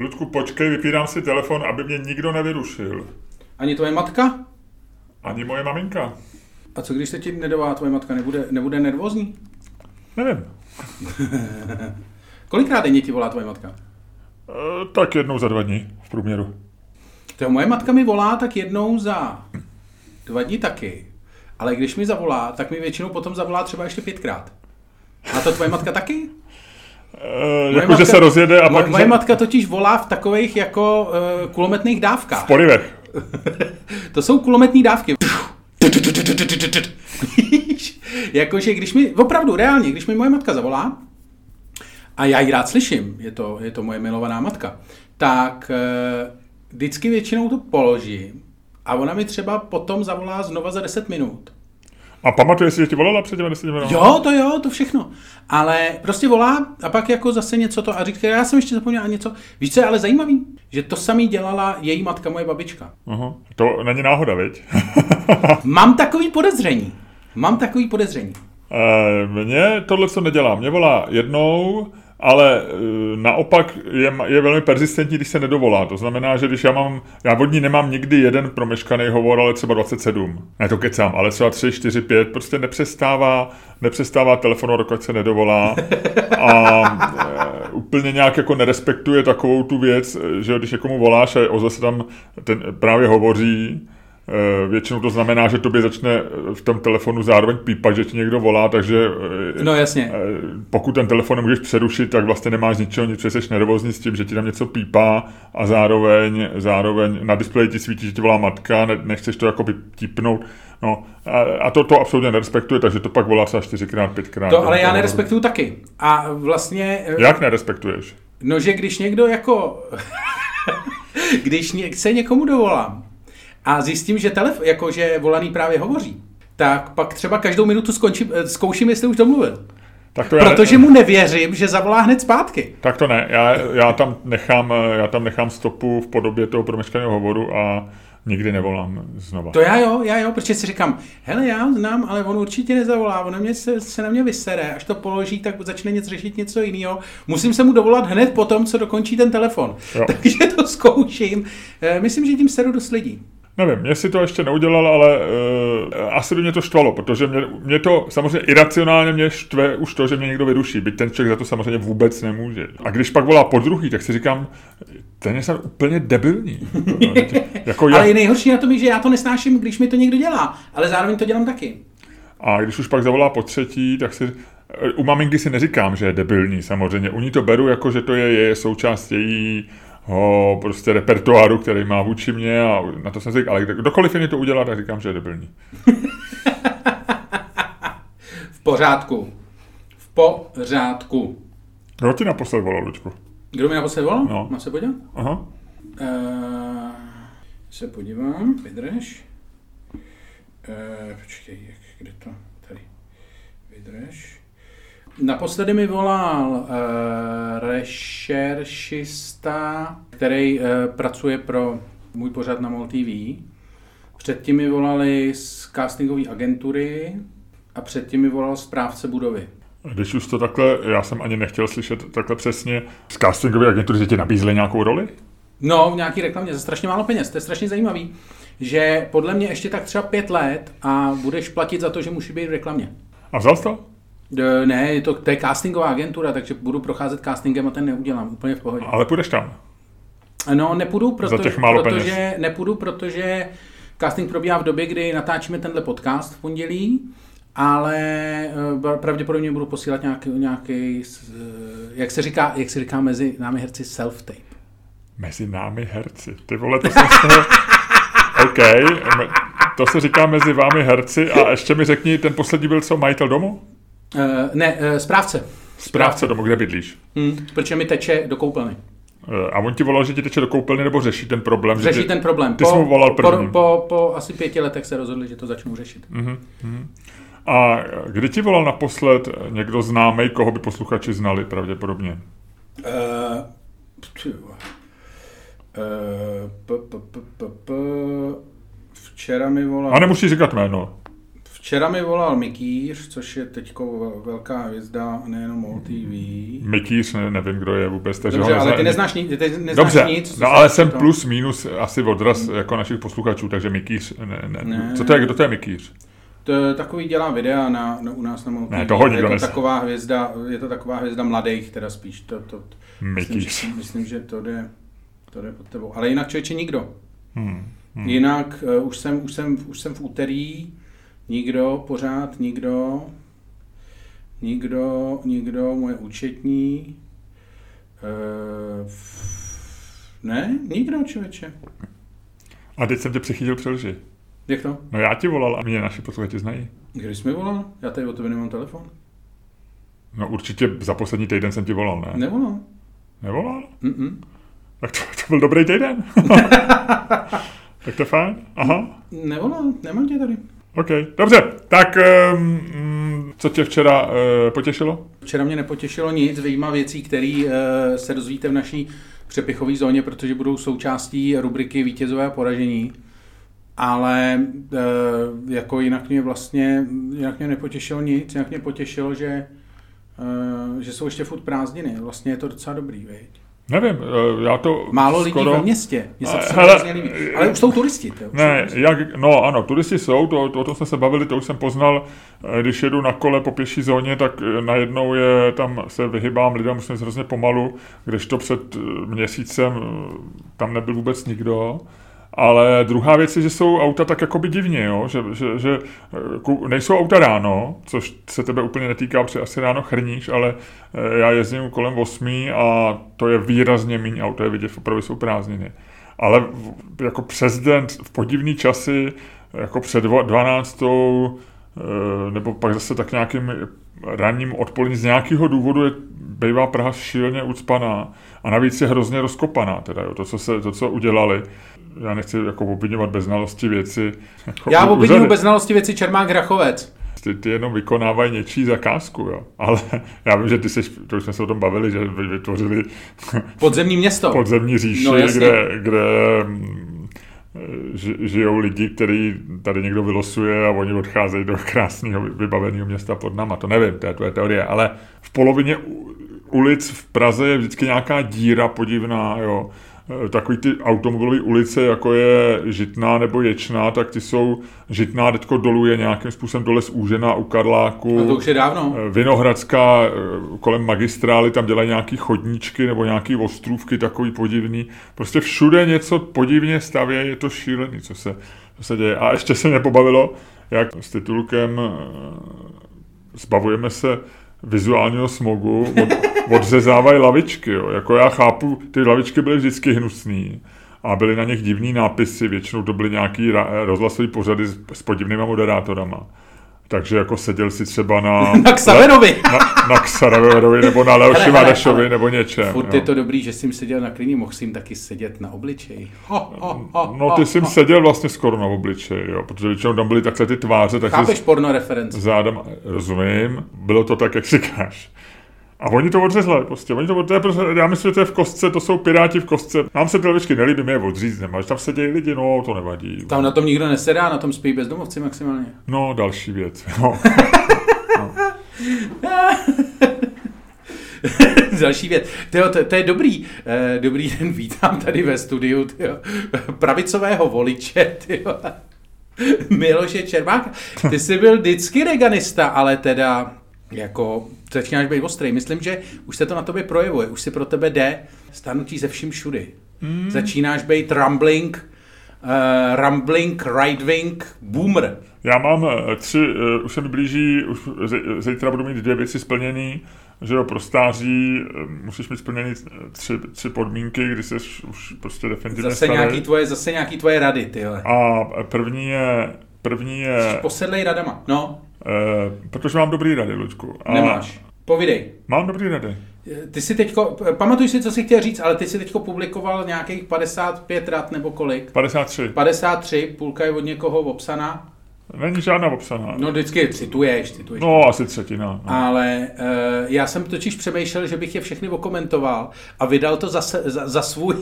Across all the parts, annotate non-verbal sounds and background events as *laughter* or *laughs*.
Ludku, počkej, vypínám si telefon, aby mě nikdo nevyrušil. Ani tvoje matka? Ani moje maminka. A co když se ti nedovolá tvoje matka? Nebude, nebude nervózní? Nevím. *laughs* Kolikrát denně ti volá tvoje matka? E, tak jednou za dva dní v průměru. To moje matka mi volá tak jednou za dva dní taky. Ale když mi zavolá, tak mi většinou potom zavolá třeba ještě pětkrát. A to tvoje matka taky? E, jako, že se rozjede a moje, pak... Moje matka totiž volá v takových jako uh, kulometných dávkách. V porivech. *laughs* to jsou kulometní dávky. *laughs* Jakože když mi, opravdu, reálně, když mi moje matka zavolá, a já ji rád slyším, je to, je to moje milovaná matka, tak uh, vždycky většinou to položím a ona mi třeba potom zavolá znova za 10 minut. A pamatuješ si, že ti volala před těmi 10 minut? Jo, to jo, to všechno. Ale prostě volá a pak jako zase něco to a říká, já jsem ještě zapomněla něco. Víš, co je ale zajímavý? Že to samý dělala její matka, moje babička. Uh-huh. To není náhoda, viď? *laughs* Mám takový podezření. Mám takový podezření. E, mně tohle co nedělá. Mě volá jednou, ale e, naopak je, je velmi persistentní, když se nedovolá. To znamená, že když já mám, já od ní nemám nikdy jeden promeškaný hovor, ale třeba 27. Ne to kecám, ale třeba 3, 4, 5, prostě nepřestává, nepřestává telefonovat, dokud se nedovolá. A e, úplně nějak jako nerespektuje takovou tu věc, že když někomu voláš a ozve se tam ten právě hovoří, většinou to znamená, že tobě začne v tom telefonu zároveň pípat, že ti někdo volá, takže eh, no, jasně. Eh, pokud ten telefon nemůžeš přerušit, tak vlastně nemáš ničeho, nic, jsi nervózní s tím, že ti tam něco pípá a zároveň, zároveň na displeji ti svítí, že ti volá matka, ne, nechceš to jako tipnout. No, a, a to, to absolutně nerespektuje, takže to pak volá třeba čtyřikrát, pětkrát. To ale já nerespektuju taky. A vlastně... Jak nerespektuješ? No, že když někdo jako... *laughs* když se někomu dovolám, a zjistím, že telefon, jako že volaný právě hovoří, tak pak třeba každou minutu skončím, eh, zkouším, jestli už domluvil. Tak to já Protože mu nevěřím, že zavolá hned zpátky. Tak to ne, já, já, tam nechám, já tam nechám stopu v podobě toho promeškaného hovoru a nikdy nevolám znova. To já jo, já jo, protože si říkám, hele, já ho znám, ale on určitě nezavolá, on mě se, se na mě vysere, až to položí, tak začne něco řešit něco jiného. Musím se mu dovolat hned po tom, co dokončí ten telefon. Jo. *laughs* Takže to zkouším. Eh, myslím, že tím seru dost lidí. Nevím, mě si to ještě neudělal, ale uh, asi by mě to štvalo, protože mě, mě to samozřejmě iracionálně mě štve už to, že mě někdo vyruší, byť ten člověk za to samozřejmě vůbec nemůže. A když pak volá po druhý, tak si říkám, ten je snad úplně debilní. *laughs* jako ale je nejhorší na tom, že já to nesnáším, když mi to někdo dělá, ale zároveň to dělám taky. A když už pak zavolá po třetí, tak si u maminky si neříkám, že je debilní samozřejmě. U ní to beru jako, že to je, je součást její ho prostě repertoáru, který má vůči mě a na to jsem si říkal, ale kdokoliv jiný to udělá, tak říkám, že je debilní. *laughs* v pořádku. V pořádku. Kdo ti naposled volal, Lučku? Kdo mi naposled volal? No. Mám se podívat? Aha. Uh, se podívám, vydrž. Uh, počkej, jak, kde to? Tady. Vydrž. Naposledy mi volal uh, rešeršista, který uh, pracuje pro můj pořad na MOL TV. Předtím mi volali z castingové agentury a předtím mi volal správce budovy. Když už to takhle, já jsem ani nechtěl slyšet takhle přesně, z castingové agentury, že ti nabízli nějakou roli? No, v nějaký reklamě za strašně málo peněz. To je strašně zajímavý, že podle mě ještě tak třeba pět let a budeš platit za to, že musí být v reklamě. A vzal jsi to? Ne, je to, to je castingová agentura, takže budu procházet castingem a ten neudělám úplně v pohodě. Ale půjdeš tam? No, nepůjdu, proto, Za těch málo protože, peněz. nepůjdu, protože casting probíhá v době, kdy natáčíme tenhle podcast v pondělí, ale eh, pravděpodobně budu posílat nějaký, nějaký eh, jak se říká, jak se říká mezi námi herci self-tape. Mezi námi herci. Ty vole, to jsem *laughs* OK, to se říká mezi vámi herci a ještě mi řekni, ten poslední byl co, majitel domu? Uh, ne, uh, správce. Správce domu, kde bydlíš? Hmm, protože mi teče do koupelny. Uh, a on ti volal, že ti teče do koupelny, nebo řeší ten problém? Řeší tě, ten problém. Ty po, jsi mu volal první. Po, po, po asi pěti letech se rozhodli, že to začnou řešit. Uh-huh, uh-huh. A kdy ti volal naposled někdo známý, koho by posluchači znali pravděpodobně? Uh, uh, Včera mi volal... A nemusíš říkat jméno. Včera mi volal Mikýř, což je teďko velká hvězda nejenom MOL-TV. Mikýř, ne, nevím, kdo je vůbec. Takže Dobře, ho ale ty neznáš, ni- ty neznáš Dobře, nic. no ale jsem toho. plus minus asi odraz jako našich posluchačů, takže Mikýř, ne, ne. Ne. Co to je, kdo to je Mikýř? To je takový dělá videa na, na, u nás na MOL Ne, TV. toho je to taková hvězda, je to taková hvězda mladých, teda spíš. To, to, myslím, Mikýř. že, myslím, že to jde, to jde pod tebou. Ale jinak člověče nikdo. Hmm. Hmm. Jinak uh, už, jsem, už, jsem, už jsem v úterý, nikdo, pořád nikdo, nikdo, nikdo, moje účetní, uh, ne, nikdo, člověče. A teď jsem tě přechytil při lži. Jak to? No já ti volal a mě naši posluchači znají. Když jsi mi volal? Já tady o tebe nemám telefon. No určitě za poslední týden jsem ti volal, ne? Nevolal. Nevolal? Mm-mm. Tak to, to byl dobrý týden. *laughs* tak to je fajn. Aha. Nevolal, nemám tě tady. OK, dobře. Tak um, co tě včera uh, potěšilo? Včera mě nepotěšilo nic, vyjma věcí, které uh, se dozvíte v naší přepichové zóně, protože budou součástí rubriky vítězové a poražení. Ale uh, jako jinak mě vlastně, jinak mě nepotěšilo nic, jinak mě potěšilo, že, uh, že jsou ještě furt prázdniny. Vlastně je to docela dobrý, viď? Nevím, uh, já to Málo lidí skoro... ve městě, mně se to Hele, líbí. Ale už jsou turisti. To, už Ne, jsou jak, no ano, turisti jsou, to, to, o tom jsme se bavili, to už jsem poznal, eh, když jedu na kole po pěší zóně, tak eh, najednou je, tam se vyhybám lidem, musím hrozně pomalu, kdežto před eh, měsícem eh, tam nebyl vůbec nikdo. Ale druhá věc je, že jsou auta tak jakoby divně, jo? Že, že, že eh, nejsou auta ráno, což se tebe úplně netýká, protože asi ráno chrníš, ale eh, já jezdím kolem 8 a to je výrazně méně auto, je vidět, opravdu jsou prázdniny. Ale jako přes den, v podivný časy, jako před dva- 12. eh, nebo pak zase tak nějakým ranním odpolední, z nějakého důvodu je, bývá Praha šíleně ucpaná a navíc je hrozně rozkopaná, teda jo, to, co, se, to, co udělali. Já nechci jako obvinovat bez znalosti věci. Jako Já obvinuju bez znalosti věci Čermák Hrachovec. Ty, ty jenom vykonávají něčí zakázku, jo. Ale *laughs* já vím, že ty jsi, to už jsme se o tom bavili, že vy- vytvořili Podzemní město. *laughs* podzemní říši, No, jasně. kde, kde mm, žijou lidi, který tady někdo vylosuje a oni odcházejí do krásného vybaveného města pod náma. To nevím, to je tvoje teorie, ale v polovině ulic v Praze je vždycky nějaká díra podivná, jo. E, Takový ty automobilové ulice, jako je Žitná nebo Ječná, tak ty jsou Žitná teďko dolů je nějakým způsobem dole zúžená u Karláku. No to už je dávno. Eh, Vinohradská eh, kolem magistrály, tam dělají nějaký chodníčky nebo nějaký ostrůvky takový podivný. Prostě všude něco podivně stavě, je to šílený, co se, co se děje. A ještě se mě pobavilo, jak s titulkem eh, zbavujeme se vizuálního smogu, od, odřezávají lavičky. Jo. Jako já chápu, ty lavičky byly vždycky hnusný a byly na nich divný nápisy, většinou to byly nějaký rozhlasový pořady s, s podivnýma moderátorama. Takže jako seděl si třeba na... *laughs* Na Xaverovi. Na, na Xaraverovi nebo na Leoši ale nebo něčem. Furt jo. je to dobrý, že jsem seděl na klíně, mohl jsem taky sedět na obličeji. Ho, ho, ho, No ty jsi ho. seděl vlastně skoro na obličeji, jo, protože většinou tam byly takhle ty tváře, tak Chápeš jsi porno reference? zádem, rozumím, bylo to tak, jak si říkáš. A oni to odřezli, prostě. Oni to, je prostě, já myslím, že to je v kostce, to jsou piráti v kostce. Nám se ty levičky nelíbí, my je odřízneme. Až tam sedějí lidi, no, to nevadí. Tam na tom nikdo nesedá, na tom spí bezdomovci maximálně. No, další věc. *laughs* No. *laughs* Další věc. Tyjo, to, to, je dobrý. Eh, dobrý den, vítám tady ve studiu tyjo, pravicového voliče. Tyjo. Miloše Čermáka. Ty jsi byl vždycky reganista, ale teda jako začínáš být ostrý. Myslím, že už se to na tobě projevuje. Už si pro tebe jde stanutí ze vším všudy. Mm. Začínáš být rumbling, uh, rumbling, right wing, boomer. Já mám eh, tři, uh, už se mi blíží, už zítra budu mít dvě věci splněný, že jo, pro stáří eh, musíš mít splněný eh, tři, tři podmínky, kdy jsi už prostě definitivně Zase starý. nějaký, tvoje, zase nějaký tvoje rady, ty A první je, první je, Posedlej radama. No, eh, protože mám dobrý rady, Luďku. A nemáš. Povidej. Mám dobrý rady. Ty si teďko, pamatuj si, co jsi chtěl říct, ale ty si teďko publikoval nějakých 55 rad nebo kolik? 53. 53, půlka je od někoho obsaná. Není žádná obsaná. No vždycky cituješ, cituješ. No, asi třetina. No. Ale uh, já jsem totiž přemýšlel, že bych je všechny okomentoval a vydal to za, za, za svůj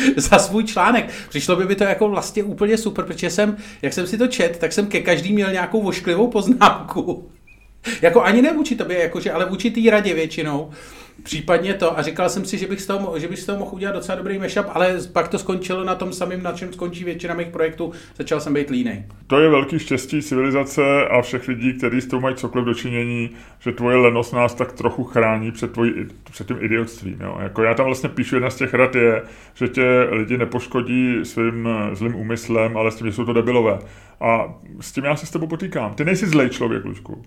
*laughs* za svůj článek. Přišlo by mi to jako vlastně úplně super, protože jsem, jak jsem si to čet, tak jsem ke každý měl nějakou vošklivou poznámku. *laughs* jako ani ne vůči tobě, jakože, ale vůči té radě většinou. Případně to a říkal jsem si, že bych z toho, že bych z toho mohl udělat docela dobrý mashup, ale pak to skončilo na tom samém, na čem skončí většina mých projektů. Začal jsem být línej. To je velký štěstí civilizace a všech lidí, kteří s tou mají cokoliv dočinění, že tvoje lenost nás tak trochu chrání před, tvojí, před tím idiotstvím. Jo. Jako já tam vlastně píšu, jedna z těch rad je, že tě lidi nepoškodí svým zlým úmyslem, ale s tím, že jsou to debilové. A s tím já se s tebou potýkám. Ty nejsi zlej člověk, Lučku.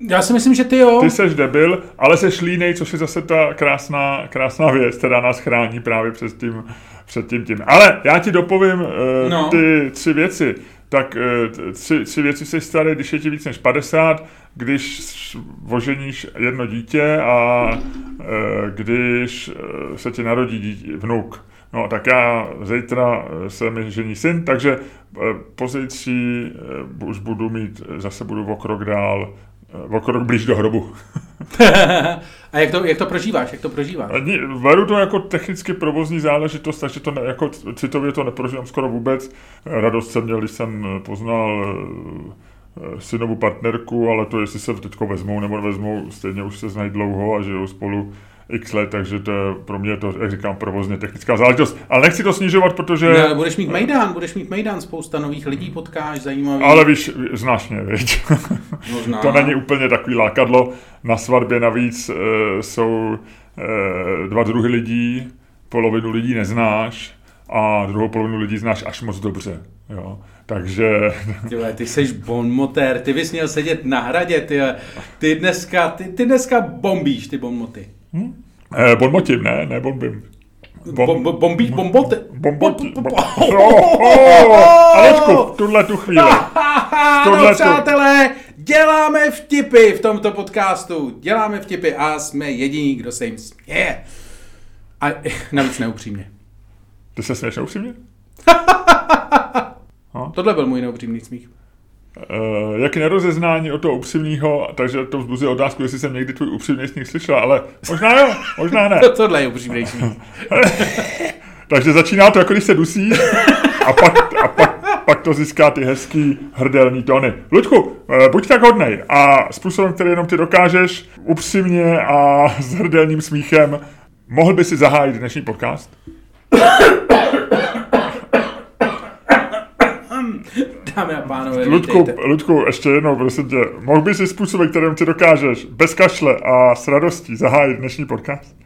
Já si myslím, že ty jo. Ty seš debil, ale seš línej, což je zase ta krásná, krásná věc, která nás chrání právě před tím, před tím tím. Ale já ti dopovím uh, no. ty tři věci. Tak uh, tři, tři věci se staré, když je ti víc než 50, když voženíš jedno dítě a uh, když uh, se ti narodí dítě, vnuk. No tak já zítra se mi žení syn, takže pozítří už budu mít, zase budu o krok dál o krok blíž do hrobu. *laughs* a jak to, jak to prožíváš? Jak to prožíváš? Beru to jako technicky provozní záležitost, takže to ne, jako citově to neprožívám skoro vůbec. Radost jsem měl, když jsem poznal eh, synovu partnerku, ale to jestli se teď vezmou nebo nevezmou, stejně už se znají dlouho a žijou spolu x let, takže to je pro mě to, jak říkám, provozně technická záležitost. Ale nechci to snižovat, protože... Ne, budeš mít Mejdan, budeš mít Mejdan, spousta nových lidí potkáš, zajímavý. Ale víš, znáš mě, viď? *laughs* No, to není úplně takový lákadlo. Na svatbě navíc e, jsou e, dva druhy lidí, polovinu lidí neznáš a druhou polovinu lidí znáš až moc dobře. Jo. Takže... *laughs* Ty, ty jsi bonmotér, ty bys měl sedět na hradě, ty, ty, dneska, ty, ty dneska bombíš ty bonmoty. Hm? Eh, bonmotím, ne, ne bombím. Bom, bom, bombíš bomboty. Bomboti. Bom, oh, oh, Alečku, v tuhle tu chvíli. no přátelé, děláme vtipy v tomto podcastu. Děláme vtipy a jsme jediní, kdo se jim směje. A *laughs* navíc neupřímně. Ty se směješ neupřímně? Tohle byl můj neupřímný smích. Uh, jak nerozeznání o toho upřímného, takže to vzbuzuje otázku, jestli jsem někdy tvůj upřímný sníh slyšel, ale možná jo, možná ne. *laughs* Tohle je upřímný sníh. *laughs* takže začíná to, jako když se dusí a pak, a pak, pak to získá ty hezký hrdelní tóny. Luďku, uh, buď tak hodnej a způsobem, který jenom ty dokážeš, upřímně a s hrdelním smíchem, mohl by si zahájit dnešní podcast? *coughs* dámy a pánové, Ludku, Ludku, ještě jednou, prosím tě, mohl bys si způsobem, kterým ti dokážeš, bez kašle a s radostí zahájit dnešní podcast?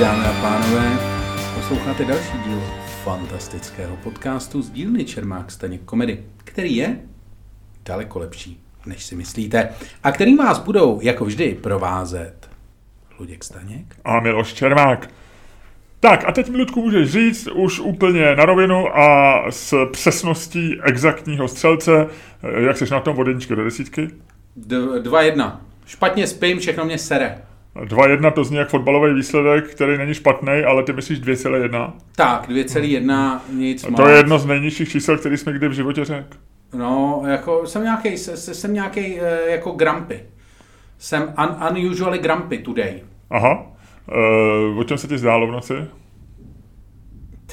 Dámy a pánové, posloucháte další díl fantastického podcastu z dílny Čermák Staněk Komedy, který je daleko lepší, než si myslíte, a který vás budou, jako vždy, provázet Luděk Staněk a Miloš Čermák. Tak a teď Milutku můžeš říct už úplně na rovinu a s přesností exaktního střelce, jak jsi na tom od do desítky? D- dva jedna. Špatně spím, všechno mě sere. 2-1 to zní jak fotbalový výsledek, který není špatný, ale ty myslíš 2,1? Tak, 2,1 nic To je jedno z nejnižších čísel, který jsme kdy v životě řekl. No, jako jsem nějaký, jsem nějaký eh, jako grumpy. Jsem un, unusually grumpy today. Aha. Uh, o čem se ti zdálo v noci?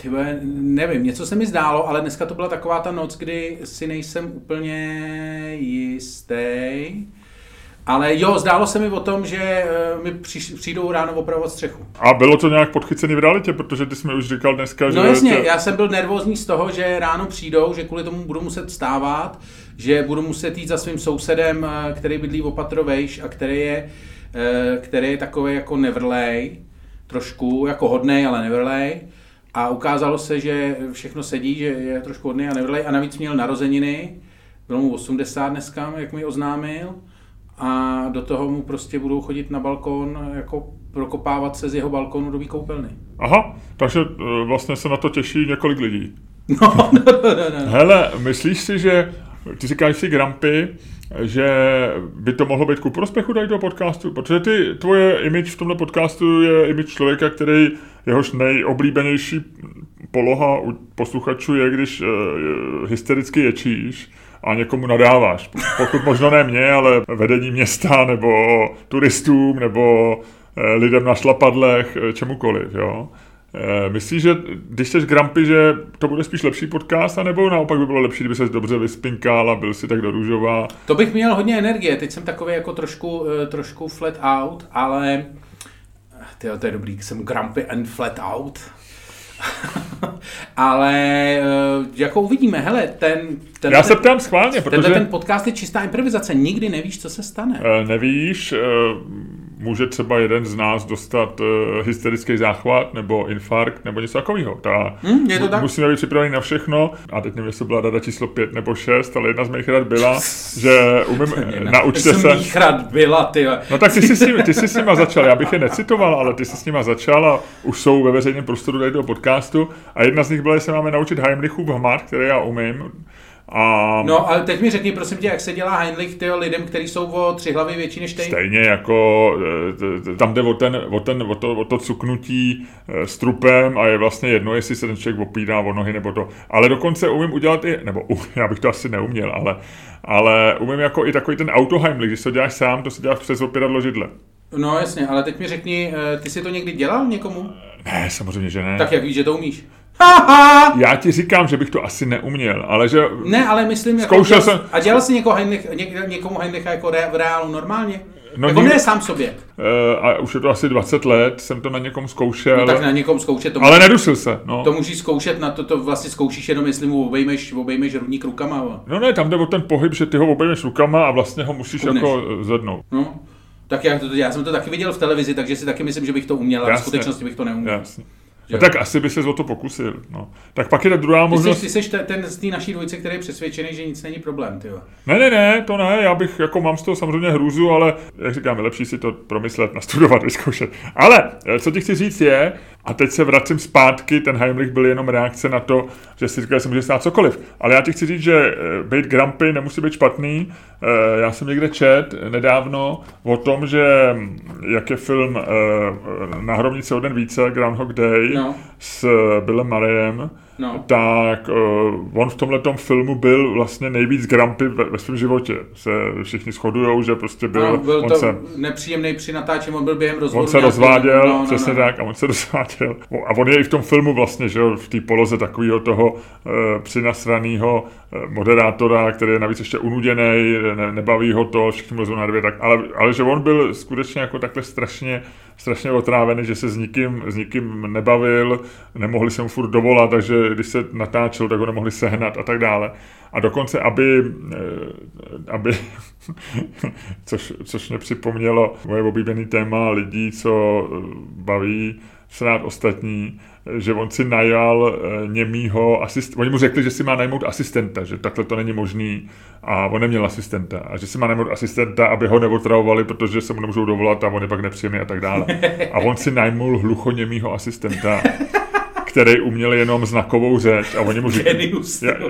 Tyhle, nevím, něco se mi zdálo, ale dneska to byla taková ta noc, kdy si nejsem úplně jistý. Ale jo, zdálo se mi o tom, že eh, mi přijdou ráno opravovat střechu. A bylo to nějak podchycený v realitě, protože ty jsme už říkal dneska, no že... No jasně, tě... já jsem byl nervózní z toho, že ráno přijdou, že kvůli tomu budu muset stávat, že budu muset jít za svým sousedem, eh, který bydlí v Opatrovejš a který je, eh, který je takový jako nevrlej, trošku jako hodnej, ale nevrlej. A ukázalo se, že všechno sedí, že je trošku hodný a nevrlej a navíc měl narozeniny, bylo mu 80 dneska, jak mi oznámil a do toho mu prostě budou chodit na balkon, jako prokopávat se z jeho balkonu do koupelny. Aha, takže e, vlastně se na to těší několik lidí. *laughs* No, no, no, no, no. Hele, myslíš si, že ty říkáš si Grampy, že by to mohlo být ku prospěchu tady toho podcastu, protože ty, tvoje image v tomhle podcastu je image člověka, který jehož nejoblíbenější poloha u posluchačů je, když uh, hystericky ječíš a někomu nadáváš. Pokud možno ne mě, ale vedení města, nebo turistům, nebo uh, lidem na šlapadlech, čemukoliv, jo. Myslíš, že když jsi Grumpy, že to bude spíš lepší podcast, anebo naopak by bylo lepší, kdyby se dobře vyspinkal a byl si tak do růžová? To bych měl hodně energie, teď jsem takový jako trošku, trošku flat out, ale Tyjo, to je dobrý, jsem grumpy and flat out. *laughs* Ale eh, jako uvidíme, hele, ten... ten Já se ptám schválně, protože... ten podcast je čistá improvizace, nikdy nevíš, co se stane. Uh, nevíš, uh, může třeba jeden z nás dostat uh, hysterický záchvat nebo infarkt nebo něco takového. Ta, hmm, je to tak? Musíme být připraveni na všechno. A teď nevím, jestli byla rada číslo 5 nebo 6, ale jedna z mých rad byla, *laughs* že umím, naučte se... Z mých rad byla, ty. No tak ty jsi, s nimi, ty jsi s nima začal, já bych je necitoval, ale ty jsi s nima začal a už jsou ve veřejném prostoru tady do podcastu. A jedna z nich byla, že se máme naučit Heimlichův hmat, který já umím. A... No, ale teď mi řekni, prosím tě, jak se dělá Heinrich tyjo, lidem, kteří jsou o tři hlavy větší než ty? Stejně jako eh, tam jde o, ten, o, ten, o, to, o to cuknutí eh, s trupem a je vlastně jedno, jestli se ten člověk opírá o nohy nebo to. Ale dokonce umím udělat i, nebo *laughs* já bych to asi neuměl, ale, ale umím jako i takový ten autoheimlich, když to děláš sám, to si děláš přes opěradlo židle. No jasně, ale teď mi řekni, eh, ty jsi to někdy dělal někomu? Ne, samozřejmě, že ne. Tak jak víš, že to umíš? Já ti říkám, že bych to asi neuměl, ale že... Ne, ale myslím, jako dělal, jsem... A dělal jsi někoho Heinrich, ně, někomu Heinricha jako re, v reálu normálně? No, jako ne sám sobě. Uh, a už je to asi 20 let, jsem to na někom zkoušel. No tak na někom zkoušet. To ale nedusil se. No. To můžeš zkoušet, na to, to vlastně zkoušíš jenom, jestli mu obejmeš, obejmeš rudník rukama. Ale. No ne, tam jde o ten pohyb, že ty ho obejmeš rukama a vlastně ho musíš Kubneš. jako zvednout. No. Tak já, to, já jsem to taky viděl v televizi, takže si taky myslím, že bych to uměl, ale v skutečnosti bych to neuměl. Jasně. No, tak asi by se o to pokusil. No. Tak pak je ta druhá možnost. Ty jsi, ty jsi ten z té naší dvojice, který je přesvědčený, že nic není problém, ty Ne, ne, ne, to ne, já bych, jako mám z toho samozřejmě hrůzu, ale jak říkám, je lepší si to promyslet, nastudovat, *laughs* vyzkoušet. Ale, eh, co ti chci říct je, a teď se vracím zpátky, ten Heimlich byl jenom reakce na to, že si říkal, že se může stát cokoliv. Ale já ti chci říct, že eh, být grumpy nemusí být špatný. Eh, já jsem někde čet nedávno o tom, že hm, jak je film Na hromnice o den více, Groundhog Day, no. s Billem Murrayem, no. tak uh, on v tomhle filmu byl vlastně nejvíc grumpy ve, ve svém životě. Se všichni shodujou, že prostě byl... No, byl on to se, nepříjemný při natáčení, on byl během rozvodu. On se rozváděl, no, no, přesně no, no. tak, a on se rozváděl. A on je i v tom filmu vlastně, že v té poloze takového toho uh, přinasraného uh, moderátora, který je navíc ještě unuděný, ne, nebaví ho to, všichni mluvou na dvě, tak, ale, ale že on byl skutečně jako takhle strašně, strašně otrávený, že se s nikým, s nikým nebavil, nemohli se mu furt dovolat, takže když se natáčel, tak ho nemohli sehnat a tak dále. A dokonce, aby, eh, aby *laughs* což, což mě připomnělo moje oblíbený téma lidí, co eh, baví rád ostatní, že on si najal eh, němýho asistenta. Oni mu řekli, že si má najmout asistenta, že takhle to není možný a on neměl asistenta. A že si má najmout asistenta, aby ho neotravovali, protože se mu nemůžou dovolat a on je pak nepříjemný a tak dále. A on si najmul hluchoněmýho asistenta který uměl jenom znakovou řeč a oni mu říkali,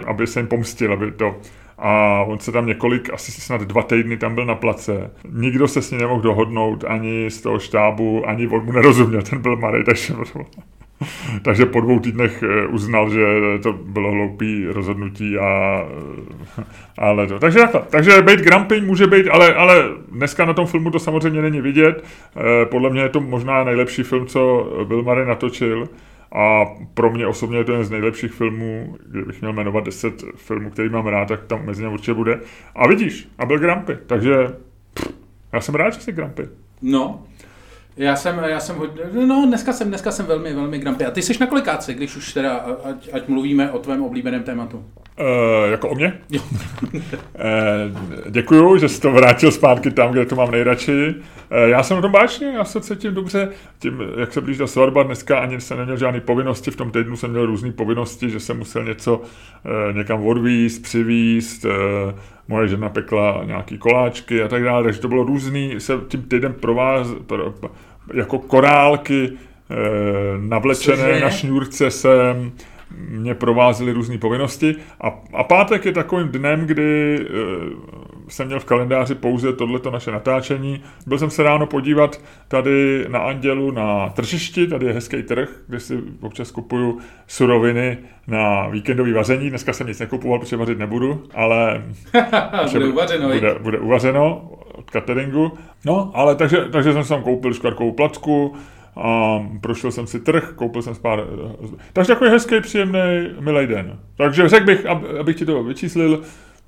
aby se jim pomstil, aby to... A on se tam několik, asi snad dva týdny tam byl na place. Nikdo se s ním nemohl dohodnout, ani z toho štábu, ani on mu nerozuměl, ten byl malý, takže *laughs* takže po dvou týdnech eh, uznal, že to bylo hloupý rozhodnutí a ale to. Takže. Takže být grumpy může být, ale, ale dneska na tom filmu to samozřejmě není vidět. Eh, podle mě je to možná nejlepší film, co Bill Murray natočil. A pro mě osobně je to jeden z nejlepších filmů, kdybych měl jmenovat 10 filmů, který mám rád, tak tam mezi ně určitě bude. A vidíš, a byl Grumpy, takže pff, já jsem rád, že jsi Grumpy. No, já jsem, já jsem hodně, no dneska jsem, dneska jsem velmi, velmi grumpy. A ty jsi na kolikáci, když už teda, ať, ať mluvíme o tvém oblíbeném tématu? Uh, jako o mě? Jo. uh, *laughs* děkuju, že jsi to vrátil zpátky tam, kde to mám nejradši. Uh, já jsem na tom báčně, já se cítím dobře. Tím, jak se blížila svatba, dneska ani jsem neměl žádné povinnosti, v tom týdnu jsem měl různé povinnosti, že jsem musel něco uh, někam odvíst, přivíst, uh, moje žena pekla nějaký koláčky a tak dále, takže to bylo různý, se tím týden prováz, pro, jako korálky eh, navlečené Cože? na šňůrce jsem, mě provázely různé povinnosti a, a pátek je takovým dnem, kdy eh, jsem měl v kalendáři pouze tohleto naše natáčení. Byl jsem se ráno podívat tady na Andělu na tržišti, tady je hezký trh, kde si občas kupuju suroviny na víkendový vaření. Dneska jsem nic nekupoval, protože vařit nebudu, ale *laughs* bude uvařeno. Bude, bude uvařeno od cateringu. No, ale takže, takže jsem si tam koupil škvarkovou placku, a prošel jsem si trh, koupil jsem pár... Takže takový hezký, příjemný, milý den. Takže řekl bych, abych ti to vyčíslil,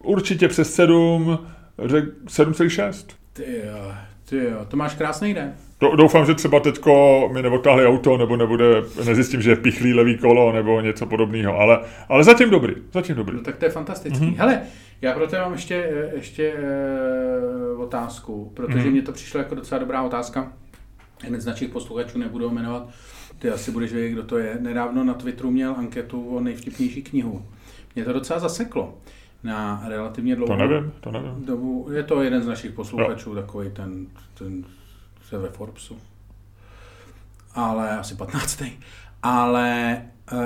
určitě přes 7, řekl 7,6. Ty jo, ty jo, to máš krásný den. Doufám, že třeba teďko mi neodtáhli auto, nebo nebude, nezjistím, že je pichlý levý kolo, nebo něco podobného, ale, ale zatím dobrý, zatím dobrý. No tak to je fantastický. Mm-hmm. Hele, já pro tebe mám ještě, ještě e, otázku, protože mm-hmm. mě to přišlo jako docela dobrá otázka. Jeden z našich posluchačů nebudu jmenovat, ty asi budeš vědět, kdo to je. Nedávno na Twitteru měl anketu o nejvtipnější knihu. Mě to docela zaseklo na relativně dlouhou to nevím, to nevím. dobu. Je to jeden z našich posluchačů, jo. takový ten, ten se ve Forbesu. Ale asi 15. Ale uh,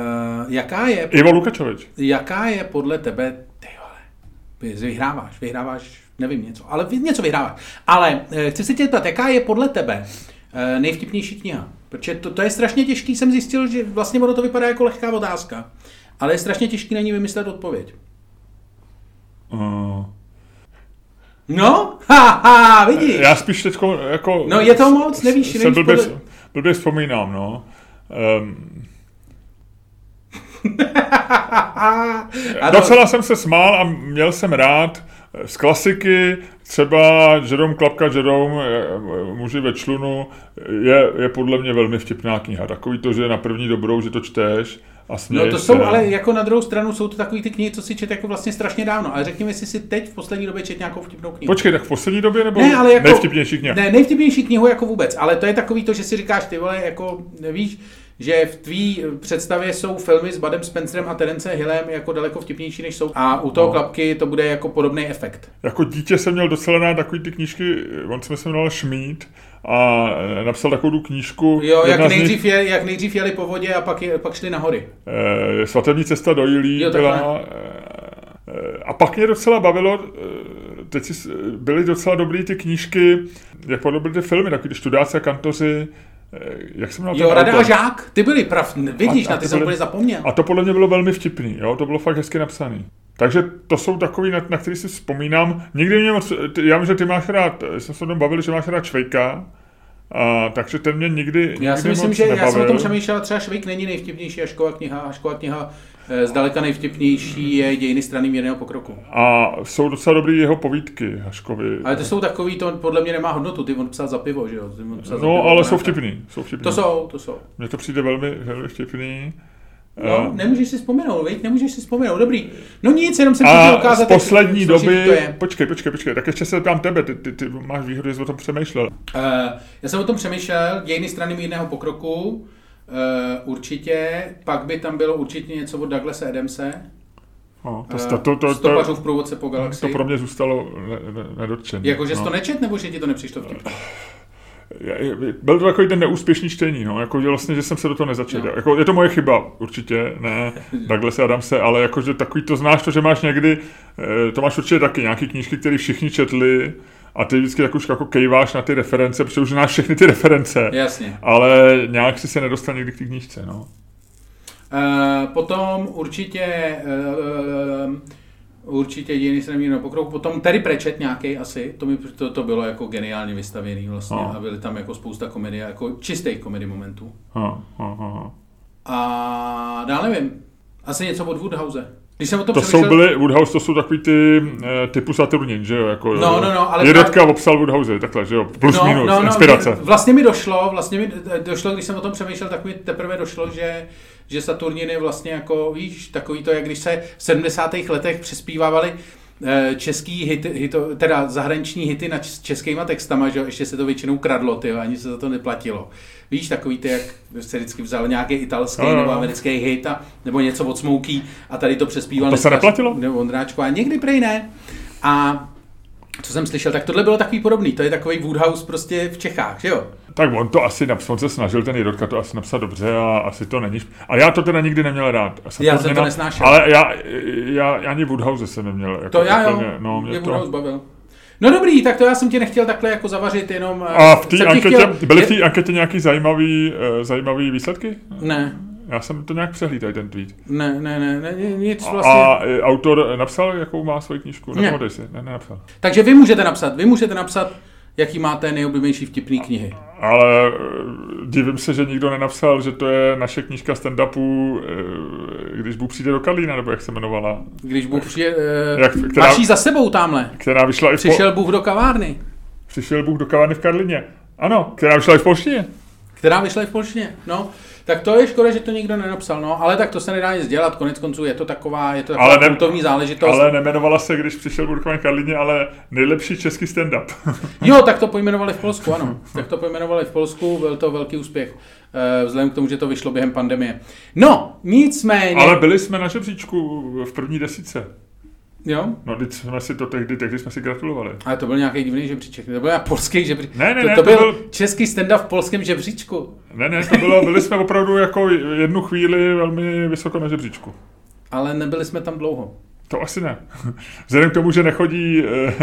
jaká je... Ivo Lukačovič. Jaká je podle tebe... Ty vole, vyhráváš, vyhráváš, nevím něco, ale něco vyhráváš. Ale uh, chci se tě ptat, jaká je podle tebe uh, nejvtipnější kniha? Protože to, to je strašně těžký, jsem zjistil, že vlastně ono to vypadá jako lehká otázka, ale je strašně těžký na ní vymyslet odpověď. Uh. No, ha, ha, vidíš. Já spíš teď jako... No je to moc, nevíš, nevíš blbě, podle... blbě vzpomínám, no. Um, *laughs* Docela jsem se smál a měl jsem rád z klasiky, třeba Jerome Klapka Jerome, muži ve člunu, je, je podle mě velmi vtipná kniha. Takový to, že na první dobrou, že to čteš, a no to jsou, ale jako na druhou stranu jsou to takový ty knihy, co si čet jako vlastně strašně dávno. Ale řekněme, jestli si teď v poslední době čet nějakou vtipnou knihu. Počkej, tak v poslední době nebo ne, ale jako, nejvtipnější knihu? Ne, nejvtipnější knihu jako vůbec, ale to je takový to, že si říkáš, ty vole, jako víš, že v tvý představě jsou filmy s Badem Spencerem a Terence Hillem jako daleko vtipnější, než jsou. A u toho no. klapky to bude jako podobný efekt. Jako dítě jsem měl docela rád takový ty knížky, on se jmenoval Šmít, a napsal takovou knížku. Jo, jak nejdřív, nich, je, jak nejdřív jeli po vodě a pak, je, pak šli na hory. E, svatební cesta do Jilí jo, byla... E, a pak mě docela bavilo, teď si, byly docela dobrý ty knížky, jak podobně ty filmy, takový ty študáci a kantoři, jak jsem Jo, Rada a Žák, ty byli prav, vidíš, a, a na ty jsem úplně zapomněl. A to podle mě bylo velmi vtipný, jo, to bylo fakt hezky napsaný. Takže to jsou takový, na, na který si vzpomínám. Nikdy mě moc, já myslím, že ty máš rád, jsem se o tom bavil, že máš rád Švejka, a, takže ten mě nikdy, Já si myslím, že nebavil. já jsem o tom přemýšlel, třeba Švejk není nejvtipnější Hašková kniha, Hašková kniha eh, zdaleka nejvtipnější je dějiny strany mírného pokroku. A jsou docela dobrý jeho povídky Haškovi. Ale to jsou takový, to podle mě nemá hodnotu, ty on psal za pivo, že jo? no, pivo, ale jsou vtipný, jsou vtipný. To jsou, to jsou. Mně to přijde velmi, velmi vtipný. No, nemůžeš si vzpomenout, veď? Nemůžeš si vzpomenout, dobrý. No nic, jenom jsem chtěl ukázat, z poslední jak, doby, to je. počkej, počkej, počkej, tak ještě se tam tebe, ty, ty, ty máš výhodu, že jsi o tom přemýšlel. Uh, já jsem o tom přemýšlel, dějiny strany mírného pokroku, uh, určitě, pak by tam bylo určitě něco od Douglasa Adamse, No, to, to, to, to, Stopařů v průvodce po galaxii. To pro mě zůstalo nedotčené. Jako, že jsi no. to nečet, nebo že ti to nepřišlo vtipné? byl to takový ten neúspěšný čtení, no, jako, že vlastně, že jsem se do toho nezačal. No. Jako, je to moje chyba, určitě, ne, takhle se se, ale jako, že takový to znáš to, že máš někdy, eh, to máš určitě taky nějaký knížky, které všichni četli, a ty vždycky tak už jako kejváš na ty reference, protože už znáš všechny ty reference. Jasně. Ale nějak si se nedostal někdy k té knížce, no. Uh, potom určitě uh, Určitě dějiny se neměly na pokroku. Potom Terry Pratchett nějaký asi, to, mi, to, to bylo jako geniálně vystavěný vlastně a byly tam jako spousta komedie, jako čistých komedy momentů. Ha, ha, ha. A dál nevím, asi něco od Woodhouse. Když jsem o tom to přemýšlel... jsou byly, Woodhouse to jsou takový ty e, typu Saturnin, že jo? Jako, no, no, no, ale... Jednotka právě... obsal Woodhouse, takhle, že jo? Plus no, minus, no, no, inspirace. Vlastně mi došlo, vlastně mi došlo, když jsem o tom přemýšlel, tak mi teprve došlo, že že Saturnin je vlastně jako, víš, takový to, jak když se v 70. letech přespívávaly eh, český hit, hito, teda zahraniční hity na českýma textama, že ještě se to většinou kradlo, ty, ani se za to neplatilo. Víš, takový ty, jak se vždycky vzal nějaký italský no, nebo americký hit a, nebo něco od Smokey a tady to přespíval. A to se neplatilo? Nebo Ondráčko a někdy prej ne. A co jsem slyšel, tak tohle bylo takový podobný. To je takový Woodhouse prostě v Čechách, že jo? Tak on to asi napsal, on se snažil ten Jirotka to asi napsat dobře a asi to není. A já to teda nikdy neměl rád. Já jsem to nesnášel. Ale já, já, já ani Woodhouse jsem neměl. Jako to já jo, no, mě, mě to... Woodhouse bavil. No dobrý, tak to já jsem tě nechtěl takhle jako zavařit, jenom... eh, A v té anketě, chtěl- byly v té anketě nějaký zajímavý, uh, zajímavý výsledky? Ne, Já jsem to nějak přehlídal, ten tweet. ne, ne, ne, ne, nic A, vlastně. a eh, autor napsal, jakou má svoji knížku? Ne. Si? Ne, nenapsal. Takže vy můžete napsat, vy můžete napsat, jaký máte nejoblíbenější vtipný knihy. Ale eh, divím se, že nikdo nenapsal, že to je naše knížka stand-upu, eh, když Bůh přijde do Karlína, nebo jak se jmenovala, Když Bůh přijde, Jak- která- jí za sebou tamhle. která vyšla i v po... Přišel Bůh do kavárny, Přišel Bůh do kavárny v Karlině. Ano, která vyšla i v polštině. Která vyšla i v polštině. No, tak to je škoda, že to nikdo nenapsal, no, ale tak to se nedá nic dělat, konec konců je to taková, je to taková Ale ne- kultovní záležitost. Ale nemenovala se, když přišel v Karlině, ale nejlepší český stand-up. *laughs* Jo, tak to pojmenovali v Polsku, ano. Tak to pojmenovali v Polsku, byl to velký úspěch. eh, Vzhledem k tomu, že to vyšlo během pandemie. No, nicméně... ale byli jsme na žebříčku v první desíce. Jo, No, teď jsme si to tehdy, tehdy jsme si gratulovali. ale to byl nějaký divný žebříček. To byl nějaký polský žebříček. Ne, ne, to, ne, to, to byl, byl- český stand-up v polském žebříčku. Ne, ne, to bylo, byli jsme opravdu jako jednu chvíli velmi vysoko na žebříčku. Ale nebyli jsme tam dlouho. To asi ne. Vzhledem k tomu, že nechodí eh,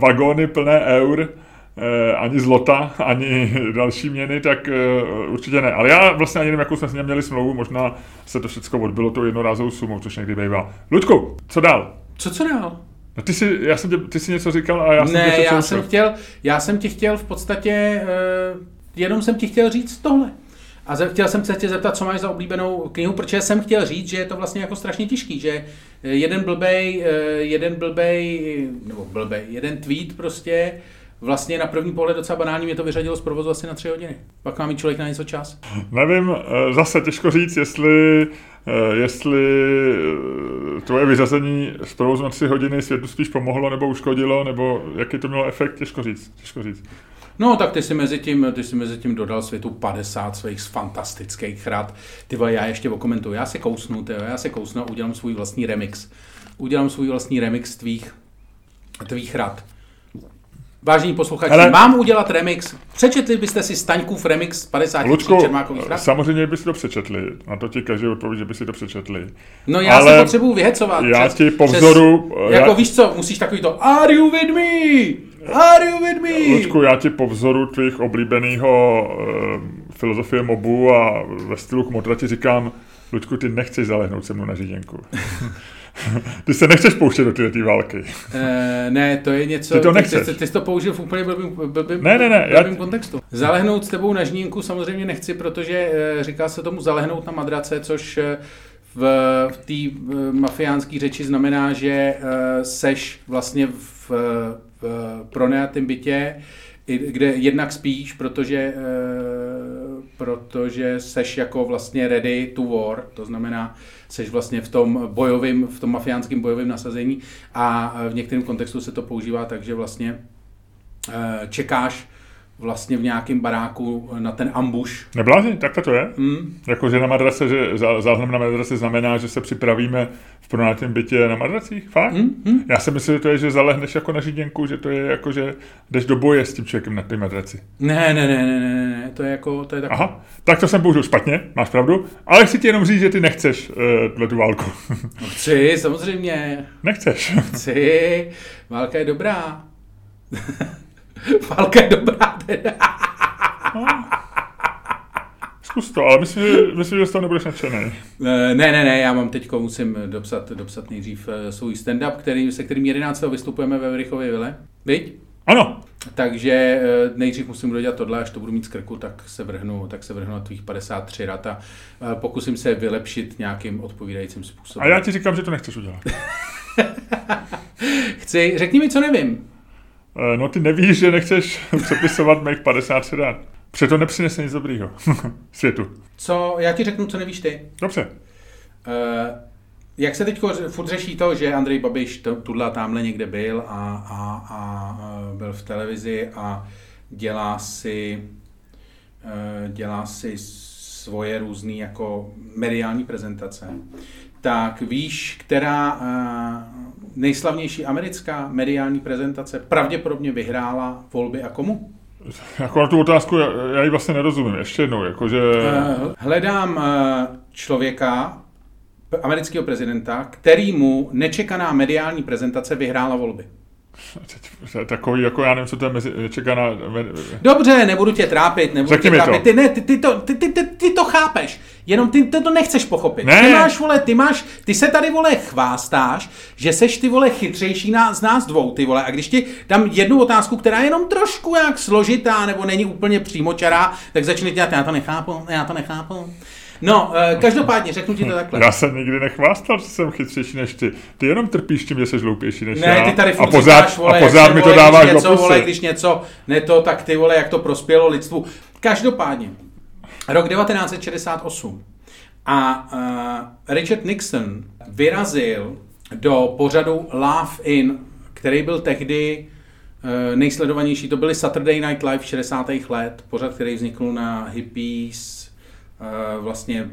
vagóny plné eur, eh, ani zlota, ani další měny, tak eh, určitě ne. Ale já vlastně ani nevím, jakou jsme s ním měli smlouvu, možná se to všechno odbylo tou jednorázovou sumou, což někdy bývá. Luďku, co dál? Co co dál? No ty jsi, já jsem tě, ty jsi něco říkal a já jsem tě ne, já přerušil. jsem chtěl, já jsem ti chtěl v podstatě, uh, jenom jsem ti chtěl říct tohle. A ze- chtěl jsem se tě zeptat, co máš za oblíbenou knihu, protože jsem chtěl říct, že je to vlastně jako strašně těžký, že eh, jeden blbej, eh, jeden blbej, nebo blbej, jeden tweet prostě vlastně na první pohled docela banální mě to vyřadilo z provozu asi na tři hodiny. Pak má mít člověk na něco čas. Nevím, zase těžko říct, jestli, jestli eh, tvoje vyřazení z provozu na tři hodiny světu spíš pomohlo nebo uškodilo, nebo jaký to mělo efekt, těžko říct. Těžko říct. No, tak ty si mezi tím, ty si mezi tím dodal světu 50 svých fantastických rad. Ty já ještě okomentuju. Já se kousnu, ty, já se kousnu a udělám svůj vlastní remix. Udělám svůj vlastní remix tvých, tvých rad. Vážení posluchači, Hele. Ale... mám udělat remix. Přečetli byste si Staňkův remix 53 Lučku, Čermákových rad? samozřejmě by si to přečetli. Na to ti každý odpoví, že by si to přečetli. No já ale se potřebuju vyhecovat. já ti po vzoru- Přes, já- jako víš co, musíš takový to Are you with me? Are you with me? Lučku, já ti po vzoru tvých oblíbeného uh, filozofie mobu a ve stylu kmotra ti říkám, Lučku, ty nechceš zalehnout se mnou na říděnku. *laughs* *laughs* ty se nechceš pouštět do této války. Eh, ne, to je něco... Ty to Ty, nechceš. ty, ty jsi to použil v úplně blbým, blbým, Ne, ne, ne, já blbým t- kontextu. Zalehnout s tebou na žnínku samozřejmě nechci, protože eh, říká se tomu zalehnout na madrace, což eh, v, v té mafiánské řeči znamená, že seš vlastně v, v pronajatém bytě, kde jednak spíš, protože, protože seš jako vlastně ready to war, to znamená, seš vlastně v tom bojovém, v tom mafiánském bojovém nasazení a v některém kontextu se to používá tak, že vlastně eh, čekáš vlastně v nějakém baráku na ten ambuš. Neblázni, takhle to je. Hmm. Jako, že na madrace, že záznam na madrace znamená, že se připravíme v pronátém bytě na madracích? Fakt? Hmm? Hmm? Já si myslím, že to je, že zalehneš jako na říděnku, že to je jako, že jdeš do boje s tím člověkem na té madraci. Ne, ne, ne, ne, ne, ne, to je jako, to je tak. Aha, tak to jsem použil špatně, máš pravdu, ale chci ti jenom říct, že ty nechceš uh, tuhle tu válku. No, chci, samozřejmě, nechceš. chci, válka je dobrá. *laughs* *laughs* válka je dobrá, teda. Zkus to, ale myslím, že, myslím, že z toho nebudeš nadšený. Eh, Ne, ne, ne, já mám teď musím dopsat, dopsat nejdřív eh, svůj stand-up, který, se kterým 11. vystupujeme ve Vrichově Vile. Viď? Ano, Takže eh, nejdřív musím dodělat tohle, až to budu mít z krku, tak se vrhnu, tak se vrhnu na tvých 53 rad a pokusím se vylepšit nějakým odpovídajícím a způsobem. já ti říkám, že to nechceš udělat. *laughs* Chci, řekni mi, co nevím. Eh, No ty nevíš, že nechceš *laughs* přepisovat mých 53 rád. Protože to nepřinese nic dobrýho *laughs* světu. Co, já ti řeknu, co nevíš ty. Dobře. Eh, jak se teď furt řeší to, že Andrej Babiš tuhle tamhle někde byl a, a, a eh, byl v televizi a dělá si, eh, dělá si svoje různé jako mediální prezentace. Tak víš, která eh, nejslavnější americká mediální prezentace pravděpodobně vyhrála volby a komu? *laughs* Jako na tu otázku, já, já ji vlastně nerozumím. Ještě jednou, jakože... Eh, Hledám eh, člověka, amerického prezidenta, kterýmu nečekaná mediální prezentace vyhrála volby. *laughs* Takový, jako já nevím, co to je mezi, čeká na... Dobře, nebudu tě trápit, nebudu Řekni tě mi to. trápit. Ty, ne, ty, ty, to, ty, ty, ty, ty, to chápeš, jenom ty, ty to nechceš pochopit. Ne. Ty máš, vole, ty máš, ty se tady, vole, chvástáš, že seš, ty, vole, chytřejší na, z nás dvou, ty, vole, a když ti dám jednu otázku, která je jenom trošku jak složitá, nebo není úplně přímočará, tak začne dělat, já to nechápu, já to nechápu. No, eh, každopádně, řeknu ti to takhle. Já jsem nikdy nechvástal, že jsem chytřejší než ty. Ty jenom trpíš tím, že jsi hloupější než Ne, já. ty tady a pořád, říkáš, vole, a pořád mi to dáváš když něco, do pusy. vole, když něco ne to, tak ty vole, jak to prospělo lidstvu. Každopádně, rok 1968 a uh, Richard Nixon vyrazil do pořadu Laugh In, který byl tehdy uh, nejsledovanější, to byly Saturday Night Live 60. let, pořad, který vznikl na hippies, vlastně,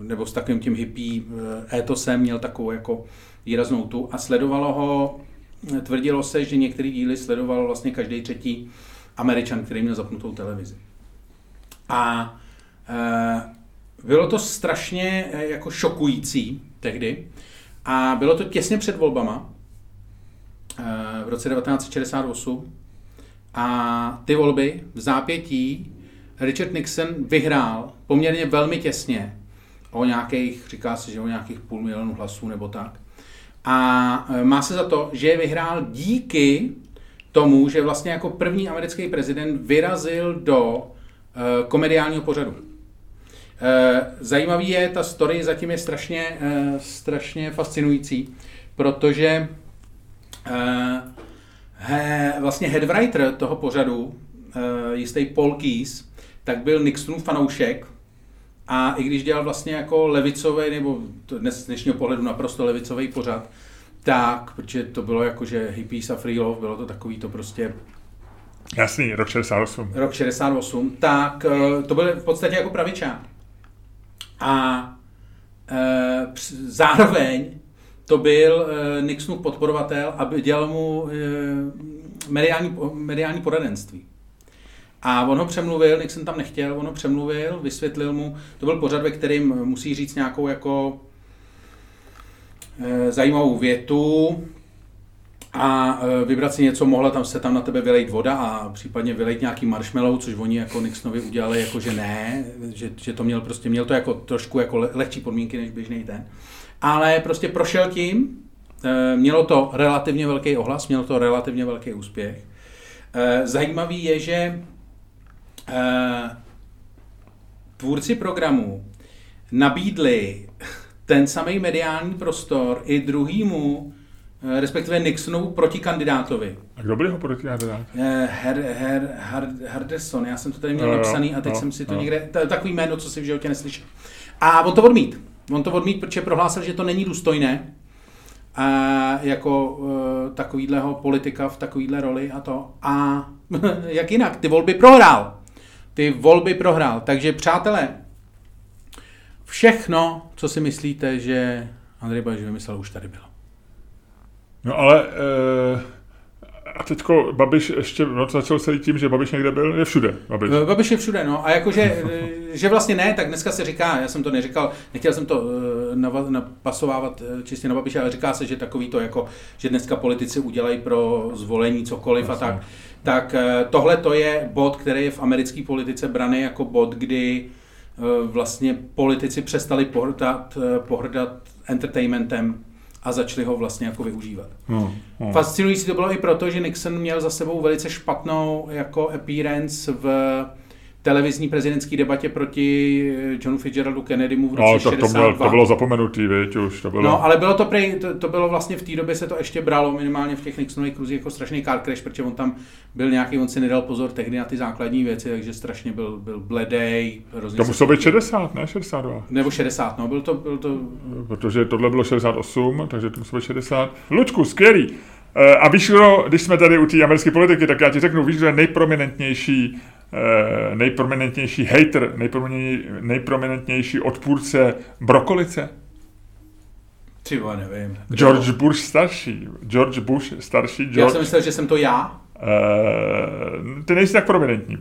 nebo s takovým tím hippie uh, étosem, měl takovou jako výraznou tu a sledovalo ho, tvrdilo se, že některé díly sledoval vlastně každý třetí Američan, který měl zapnutou televizi. A bylo to strašně jako šokující tehdy a bylo to těsně před volbama v roce 1968 a ty volby v zápětí Richard Nixon vyhrál poměrně velmi těsně o nějakých, říká se, že o nějakých půl milionu hlasů nebo tak. A e, má se za to, že je vyhrál díky tomu, že vlastně jako první americký prezident vyrazil do e, komediálního pořadu. E, zajímavý je, ta story zatím je strašně, e, strašně fascinující, protože he, vlastně headwriter toho pořadu, jistý Paul Keyes, tak byl Nixonův fanoušek a i když dělal vlastně jako levicový, nebo dnes dnešního pohledu naprosto levicový pořad, tak, protože to bylo jako, že hippies a free love, bylo to takový to prostě Jasný, rok 68. rok 68, tak eh, to byl v podstatě jako pravičák. A e, zároveň to byl e, Nixonův podporovatel a dělal mu e, mediální, mediální poradenství. A on ho přemluvil, Nixon tam nechtěl, on ho přemluvil, vysvětlil mu, to byl pořad, ve kterým musí říct nějakou jako e, zajímavou větu a e, vybrat si něco, mohla tam se tam na tebe vylejt voda a případně vylejt nějaký marshmallow, což oni jako Nixonovi udělali, jako že ne, že, že to měl prostě, měl to jako trošku jako le, lehčí podmínky než běžný ten. Ale prostě prošel tím, e, mělo to relativně velký ohlas, mělo to relativně velký úspěch. Zajímavý je, že tvůrci programu nabídli ten samý mediální prostor i druhýmu, respektive Nixonovu protikandidátovi. A kdo byl jeho protikandidát? Her, her, her, Herderson, já jsem to tady měl no, napsaný a teď no, jsem si to no. někde, to, takový jméno, co si v životě neslyšel. A on to odmít. On to odmít, protože prohlásil, že to není důstojné a jako uh, takovýhleho politika v takovýhle roli a to. A *laughs* jak jinak, ty volby prohrál. Ty volby prohrál. Takže přátelé, všechno, co si myslíte, že Andrej Babiš vymyslel, už tady bylo. No ale e, a teďko Babiš ještě, no to začal celý tím, že Babiš někde byl, je všude. Babiš, Babiš je všude, no. A jakože, že vlastně ne, tak dneska se říká, já jsem to neříkal, nechtěl jsem to uh, napasovávat čistě na Babiše, ale říká se, že takový to jako, že dneska politici udělají pro zvolení cokoliv Jasně. a tak. Tak uh, tohle to je bod, který je v americké politice braný jako bod, kdy uh, vlastně politici přestali pohrdat, pohrdat entertainmentem a začali ho vlastně jako využívat. Hmm, hmm. Fascinující to bylo i proto, že Nixon měl za sebou velice špatnou jako appearance v televizní prezidentské debatě proti Johnu Fitzgeraldu Kennedymu v roce no, tak to, bylo, to bylo zapomenutý, viď, už to bylo. No, ale bylo to, prej, to, to, bylo vlastně v té době se to ještě bralo, minimálně v těch Nixonových kruzích, jako strašný car crash, protože on tam byl nějaký, on si nedal pozor tehdy na ty základní věci, takže strašně byl, byl bledej. To muselo být 60, ne 62. Nebo 60, no, byl to, byl to... Protože tohle bylo 68, takže to muselo být 60. Lučku, skvělý. A víš, když jsme tady u té americké politiky, tak já ti řeknu, víš, je nejprominentnější nejprominentnější hater, nejprominentnější, odpůrce brokolice? Ty nevím. George Bush starší. George Bush starší. George... Já jsem myslel, že jsem to já. Uh, ty nejsi tak prominentní.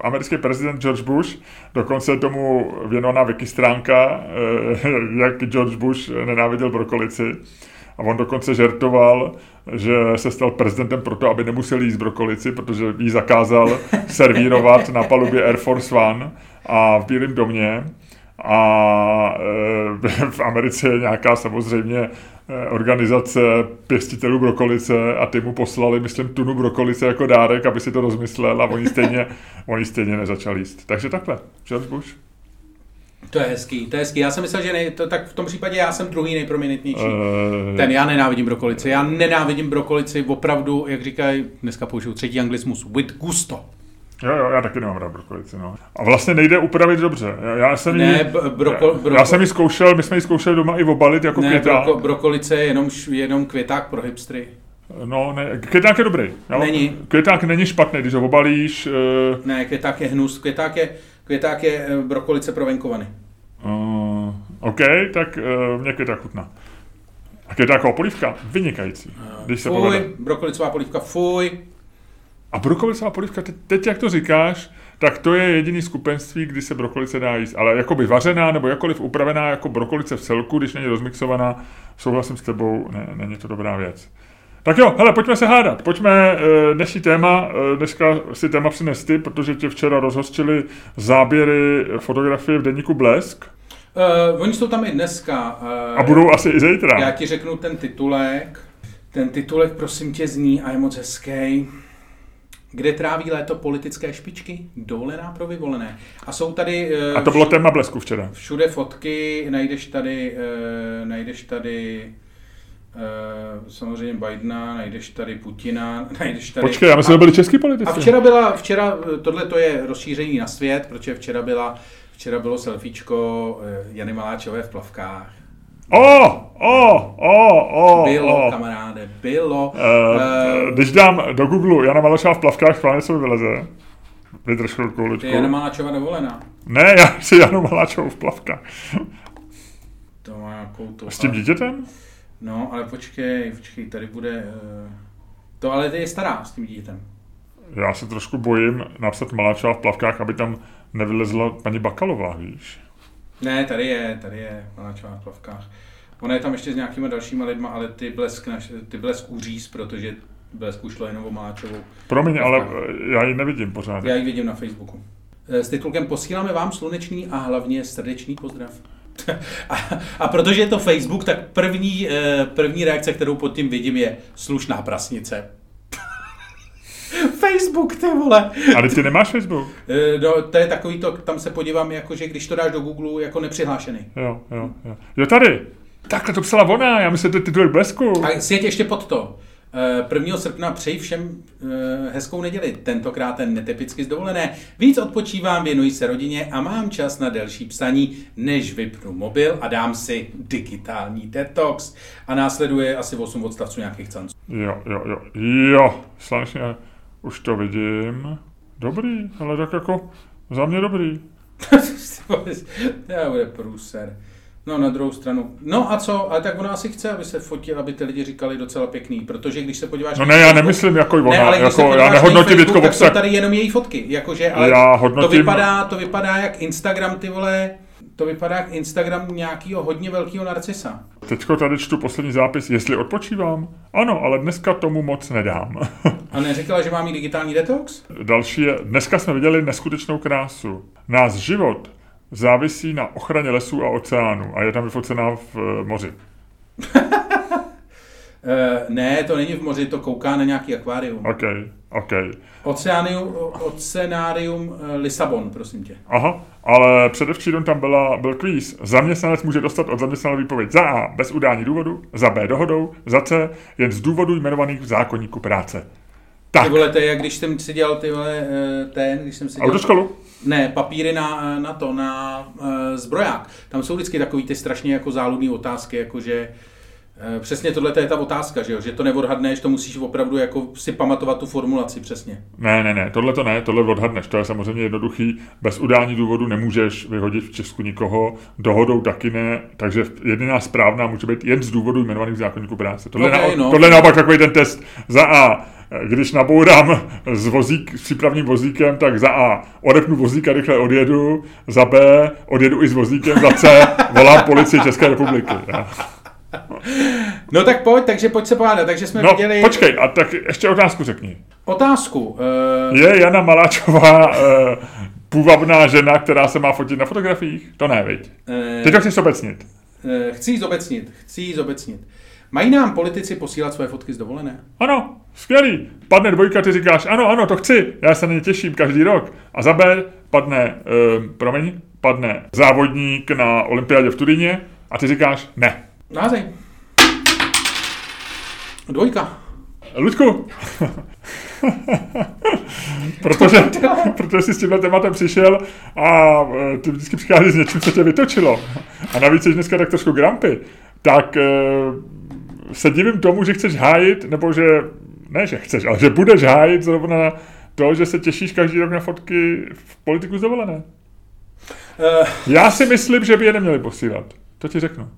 Americký prezident George Bush, dokonce tomu věnovaná wiki stránka, uh, *laughs* jak George Bush nenáviděl brokolici. A on dokonce žertoval, že se stal prezidentem proto, aby nemusel jíst brokolici, protože jí zakázal *laughs* servírovat na palubě Air Force One a v Bílém domě. A e, *laughs* v Americe je nějaká samozřejmě e, organizace pěstitelů brokolice a ty mu poslali, myslím, tunu brokolice jako dárek, aby si to rozmyslel a oni stejně, *laughs* oni stejně nezačali jíst. Takže takhle, George Bush. To je hezký, to je hezký. Já jsem myslel, že ne, to, tak v tom případě já jsem druhý nejprominentnější. Uh, Ten, já nenávidím brokolici. Já nenávidím brokolici, opravdu, jak říkají, dneska použiju třetí anglismus, with gusto. Jo, jo, já taky nemám rád brokolici, no. A vlastně nejde upravit dobře. Já jsem ne, jí, broko, broko, já jsem ji zkoušel, my jsme ji zkoušeli doma i obalit jako ne, květák. Broko, brokolice je jenom, jenom květák pro hipstry. No, ne, květák je dobrý. Jo? Není. Květák není špatný, když ho obalíš. Uh... Ne, květák je hnus, květák je, květák je brokolice pro venkovany. Uh, OK, tak uh, mě květák chutná. A květáková polívka, vynikající. Když se fuj, povede. brokolicová polívka, fuj. A brokolicová polívka, teď, teď jak to říkáš, tak to je jediný skupenství, kdy se brokolice dá jíst. Ale jakoby vařená nebo jakkoliv upravená jako brokolice v celku, když není rozmixovaná, souhlasím s tebou, ne, není to dobrá věc. Tak jo, hele, pojďme se hádat. Pojďme dnešní téma, dneska si téma přines ty, protože tě včera rozhostili záběry fotografie v deníku Blesk. Uh, oni jsou tam i dneska. Uh, A budou asi i zítra. Já ti řeknu ten titulek. Ten titulek, prosím tě, zní a je moc hezký. Kde tráví léto politické špičky? Dovolená pro vyvolené. A jsou tady... Uh, a to bylo téma Blesku včera. Všude fotky, najdeš tady, uh, najdeš tady samozřejmě Bidena, najdeš tady Putina, *laughs* najdeš tady... Počkej, já myslím, že byli český politici. A včera byla, včera, tohle to je rozšíření na svět, protože včera byla, včera bylo selfiečko uh, Jany Maláčové v plavkách. O, o, o, o, Bylo, o. kamaráde, bylo. Uh, uh, když dám do Google Jana Maláčová v plavkách, chválně se mi vyleze. Vydrž chvilku, Luďku. Je Jana Maláčová dovolená. Ne, já *laughs* si Janu Maláčovou v plavkách. to má nějakou to... S tím dítětem? No, ale počkej, počkej, tady bude... Uh... To ale ty je stará s tím dítětem. Já se trošku bojím napsat Maláčová v plavkách, aby tam nevylezla paní Bakalová, víš? Ne, tady je, tady je Maláčová v plavkách. Ona je tam ještě s nějakýma dalšíma lidma, ale ty blesk, naš, ty blesk uříz, protože blesk ušlo jenom o Maláčovou. Promiň, ale já ji nevidím pořád. Já ji vidím na Facebooku. S titulkem Posíláme vám slunečný a hlavně srdečný pozdrav. *laughs* a, a protože je to Facebook, tak první, první reakce, kterou pod tím vidím, je slušná prasnice. *laughs* Facebook, ty vole. Ale ty nemáš Facebook? No, to je takový to, tam se podívám, jakože když to dáš do Google jako nepřihlášený. Jo, jo, jo. Jo, tady. Takhle to psala ona, já myslím, že to je titulek blesku. A svět ještě pod to. 1. srpna přeji všem hezkou neděli, tentokrát ten netypicky zdovolené. Víc odpočívám, věnuji se rodině a mám čas na delší psaní, než vypnu mobil a dám si digitální detox. A následuje asi 8 odstavců nějakých canců. Jo, jo, jo, jo, slunečně, už to vidím. Dobrý, ale tak jako za mě dobrý. *laughs* to bude průser. No na druhou stranu. No a co? Ale tak ona asi chce, aby se fotil, aby ty lidi říkali docela pěkný, protože když se podíváš... No ne, já nemyslím jako ona, ne, ale jako já nehodnotím Vítko tak jsou tady jenom její fotky, jakože, ale já hodnotím... to, vypadá, to vypadá jak Instagram, ty vole, to vypadá jak Instagram nějakého hodně velkého narcisa. Teďko tady čtu poslední zápis, jestli odpočívám. Ano, ale dneska tomu moc nedám. *laughs* A neřekla, že mám mít digitální detox? Další je, dneska jsme viděli neskutečnou krásu. Nás život závisí na ochraně lesů a oceánu a je tam vyfocená v uh, moři. Uh, *laughs* ne, to není v moři, to kouká na nějaký akvárium. OK, OK. Oceánium, oceárium uh, Lisabon, prosím tě. Aha, ale předevčírem tam byla, byl kvíz. Zaměstnanec může dostat od zaměstnaného výpověď za A bez udání důvodu, za B dohodou, za C jen z důvodu jmenovaných v zákonníku práce. Tak. Ty vole, to je jak když jsem si dělal ty vole, ten, když jsem si dělal... Autoškolu? Ne, papíry na, na to, na uh, zbroják. Tam jsou vždycky takový ty strašně jako záludné otázky, jakože uh, přesně tohle je ta otázka, že, jo? že to neodhadneš, to musíš opravdu jako si pamatovat tu formulaci přesně. Ne, ne, ne, tohle to ne, tohle odhadneš, to je samozřejmě jednoduchý, bez udání důvodu nemůžeš vyhodit v Česku nikoho, dohodou taky ne, takže jediná správná může být jen z důvodu jmenovaných v zákonníku práce. Tohle, Okay, na, no. tohle je naopak takový ten test za A, když nabourám s, vozík, s přípravným vozíkem, tak za A odepnu vozík a rychle odjedu, za B odjedu i s vozíkem, za C volám policii České republiky. No tak pojď, takže pojď se pohádat. Takže jsme No, viděli počkej, a tak ještě otázku řekni. otázku. Uh, Je Jana Maláčová uh, půvabná žena, která se má fotit na fotografiích? To ne, viď? eh, Ty to chceš obecnit. eh, chci jí zobecnit, chci jí zobecnit. Mají nám politici posílat své fotky z dovolené? Ano, skvělý. Padne dvojka, ty říkáš, ano, ano, to chci, já se na ně těším každý rok. A za B padne, uh, promiň, padne závodník na olympiádě v Turíně a ty říkáš, ne. Názej. Dvojka. Ludku, *laughs* protože, protože jsi s tímhle tématem přišel a e, ty vždycky přicházíš s něčím, co tě vytočilo. A navíc jsi dneska tak trošku grampy. Tak e, se divím tomu, že chceš hájit, nebo že, ne, že chceš, ale že budeš hájit zrovna to, že se těšíš každý rok na fotky v politiku z dovolené. Uh, Já si myslím, že by je neměli posílat. To ti řeknu.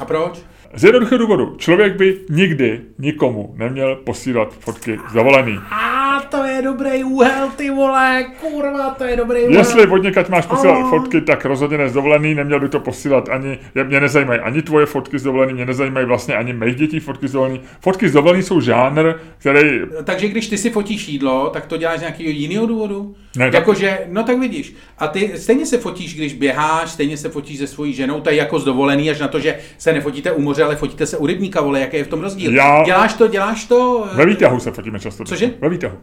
A proč? Z jednoduchého důvodu. Člověk by nikdy nikomu neměl posílat fotky z dovolený. A to je dobrý úhel, ty vole, kurva, to je dobrý úhel. Jestli od někať máš posílat Ano. fotky, tak rozhodně ne z dovolený, neměl by to posílat ani, mě nezajímají ani tvoje fotky z dovolený, mě nezajímají vlastně ani mých dětí fotky z dovolený. Fotky z dovolený jsou žánr, který, Takže když ty si fotíš jídlo, tak to děláš z nějakého jiného důvodu? Ne, tak- Jakože, no tak vidíš. A ty stejně se fotíš, když běháš, stejně se fotíš se svojí ženou, to je jako z dovolený, až na to, že se nefotíte u moře, ale fotíte se u rybníka, vole, jaký je v tom rozdíl. Já- Děláš to, děláš to eh, ve výtahu se fotíme často. Cože? Ve výtahu.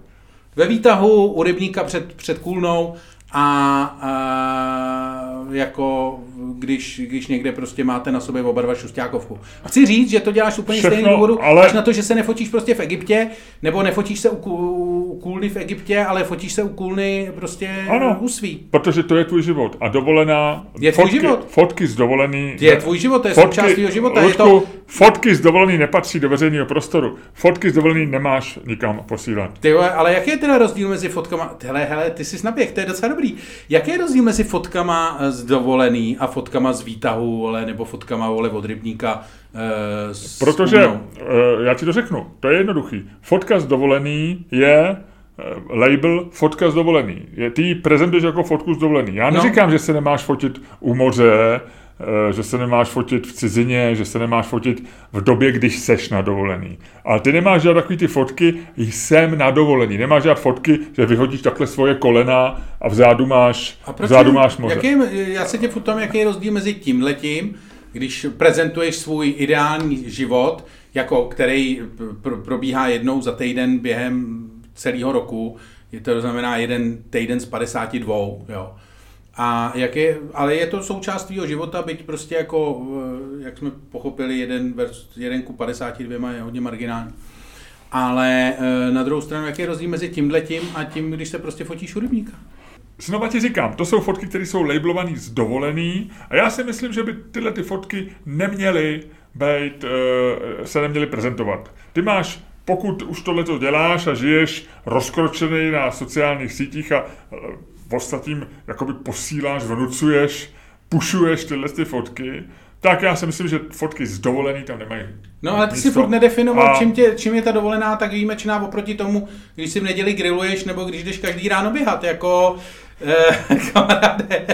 ve výtahu u rybníka před, před kůlnou a, a jako když, když někde prostě máte na sobě oba dva šustákovku. Chci říct, že to děláš úplně Všechno, stejný důvodu, ale- až na to, že se nefotíš prostě v Egyptě, nebo nefotíš se u, u kůlny v Egyptě, ale fotíš se u kůlny prostě Ano. u svý. Protože to je tvůj život. A dovolená... Je tvůj fotky, život. Fotky z dovolený... Je tvůj život, to je součást tvýho života, je Ludku, to- Fotky z dovolený nepatří do veřejného prostoru. Fotky z dovolený nemáš nikam posílat. Ty ale jaký je teda rozdíl mezi fotkama, hele, hele, ty jsi naběh, to je docela dobrý. Jaký je rozdíl mezi fotkama z dovolený a fotkama z výtahu, vole, nebo fotkama, vole, od rybníka e, s Protože, uh, já ti to řeknu, to je jednoduchý. Fotka z dovolený je uh, label fotka z dovolený. Je, ty ji prezentuješ jako fotku z dovolený. Já No. neříkám, že se nemáš fotit u moře, že se nemáš fotit v cizině, že se nemáš fotit v době, když seš na dovolený. Ale ty nemáš dělat takový ty fotky, jsem na dovolený. Nemáš dělat fotky, že vyhodíš takhle svoje kolena a vzadu máš, A proč vzadu máš moře. Jaký, já se tě ptám, jaký je rozdíl mezi tímhletím, když prezentuješ svůj ideální život, jako který pr- probíhá jednou za týden během celého roku, je to znamená jeden týden z 52, jo. A jak je, ale je to součást tvýho života, byť prostě jako, eh, jak jsme pochopili, jeden, jeden ku 52 je hodně marginální. Ale eh, na druhou stranu, jaký je rozdíl mezi tímhletím a tím, když se prostě fotíš u rybníka? Znova ti říkám, to jsou fotky, které jsou labelované z dovolený a já si myslím, že by tyhle ty fotky neměly být, eh, se neměly prezentovat. Ty máš, pokud už tohleto děláš a žiješ rozkročený na sociálních sítích a ostatním jakoby posíláš, vnucuješ, pušuješ tyhle ty fotky, tak já si myslím, že fotky z dovolený tam nemají. No ale ty si furt nedefinoval, A- čím, tě, čím je ta dovolená tak výjimečná oproti tomu, když si v neděli grilluješ nebo když jdeš každý ráno běhat, jako eh, *laughs* kamaráde.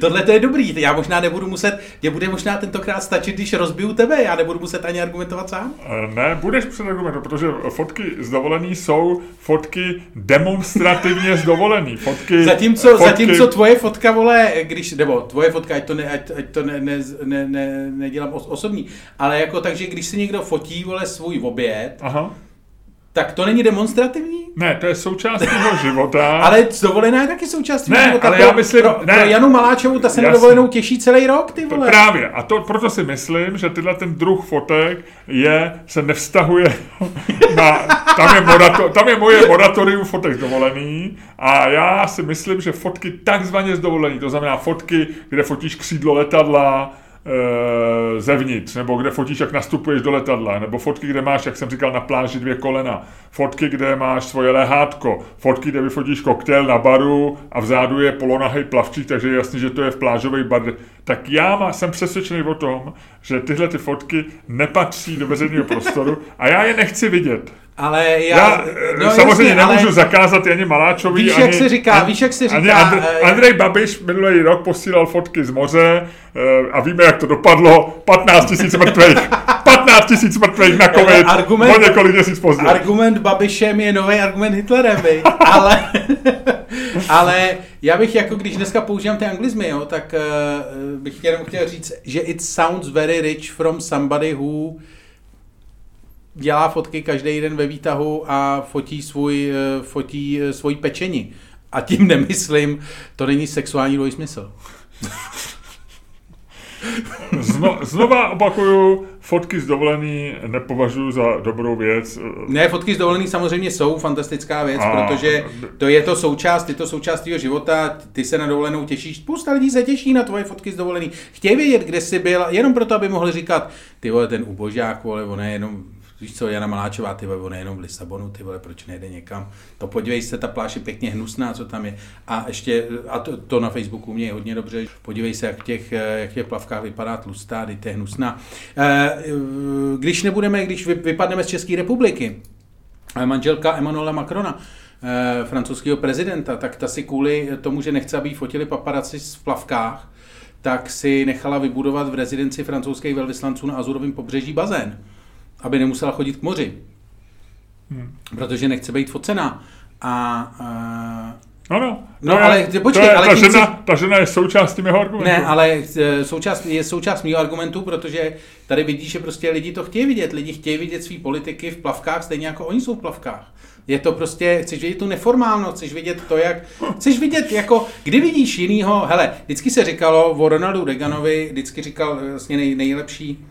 Tohle to je dobrý, já možná nebudu muset, mě bude možná tentokrát stačit, když rozbiju tebe, já nebudu muset ani argumentovat sám. Eh, Ne, budeš předargumentovat, protože fotky z dovolený jsou fotky demonstrativně z dovolený. Fotky, Zatímco, fotky, zatímco tvoje fotka, vole, když, nebo tvoje fotka, ať to, ne, ať, ať to ne, ne, ne, ne, nedělám os, osobní, ale jako takže, když si někdo fotí, vole, svůj oběd, Aha. Tak to není demonstrativní? Ne, to je součást tvého života. *laughs* Ale dovolená je taky součástí Ne, života. ale pro, já myslím- pro, ne. pro Janu Maláčovou, ta se na dovolenou těší celý rok, ty vole. Právě. A to, proto si myslím, že tyhle ten druh fotek je, se nevztahuje *laughs* na, tam je, morato, tam je moje moratorium fotek z dovolený a já si myslím, že fotky takzvaně z dovolený, to znamená fotky, kde fotíš křídlo letadla, e, zevnitř, nebo kde fotíš, jak nastupuješ do letadla, nebo fotky, kde máš, jak jsem říkal, na pláži dvě kolena, fotky, kde máš svoje lehátko, fotky, kde vyfotíš koktejl na baru a vzadu je polonahý plavčík, takže je jasný, že to je v plážový bar. Tak já má, jsem přesvědčený o tom, že tyhle ty fotky nepatří do veřejného prostoru a já je nechci vidět. Ale já, Já no, samozřejmě jasně, nemůžu ale zakázat ani Maláčovi, Víš, ani, jak se říká, víš, jak se ani říká, Andr- eh, Andrej Babiš minulý rok posílal fotky z moře eh, a víme, jak to dopadlo. 15 tisíc mrtvých. 15 *laughs* tisíc mrtvých na covid argument, o několik měsíc později. Argument Babišem je nový argument Hitlerem, *laughs* ale, *laughs* ale já bych jako, když dneska používám ty anglizmy, jo, tak uh, bych jenom chtěl říct, že it sounds very rich from somebody who dělá fotky každý den ve výtahu a fotí svůj, uh, fotí uh, svoji pečení. A tím *laughs* nemyslím, to není sexuální dvojsmysl. *laughs* Zno, znova opakuju, fotky z dovolený nepovažuji za dobrou věc. Ne, fotky z dovolený samozřejmě jsou fantastická věc, a... protože to je to součást, je to součást tvého života, ty se na dovolenou těšíš, spousta lidí se těší na tvoje fotky z dovolený. Chtějí vědět, kde jsi byl, jenom proto, aby mohli říkat, ty vole, ten ubožák, vole, on je jenom Víš co, Jana Maláčová, ty vole, on je jenom v Lisabonu, ty vole, proč nejde někam? To podívej se, ta pláž je pěkně hnusná, co tam je. A ještě, a to, to na Facebooku mě je hodně dobře, podívej se, jak v těch, jak v těch plavkách vypadá tlustá, ty je hnusná. Eh, když nebudeme, když vypadneme z České republiky, eh, manželka Emmanuela Macrona, eh, francouzského prezidenta, tak ta si kvůli tomu, že nechce, aby fotili paparaci v plavkách, tak si nechala vybudovat v rezidenci francouzských velvyslanců na Azurovém pobřeží bazén aby nemusela chodit k moři. Hmm. Protože nechce být focená. A, uh, Ano, no, je, ale počkej, je, ale ta, žena, si... ta žena je součástí mého argumentu. Ne, ale e, součást, je součást mého argumentu, protože tady vidíš, že prostě lidi to chtějí vidět. Lidi chtějí vidět svý politiky v plavkách, stejně jako oni jsou v plavkách. Je to prostě, chceš vidět tu neformálnost, chceš vidět to, jak, chceš vidět, jako, kdy vidíš jinýho, hele, vždycky se říkalo o Ronaldu Reaganovi, vždycky říkal vlastně nej, nejlepší,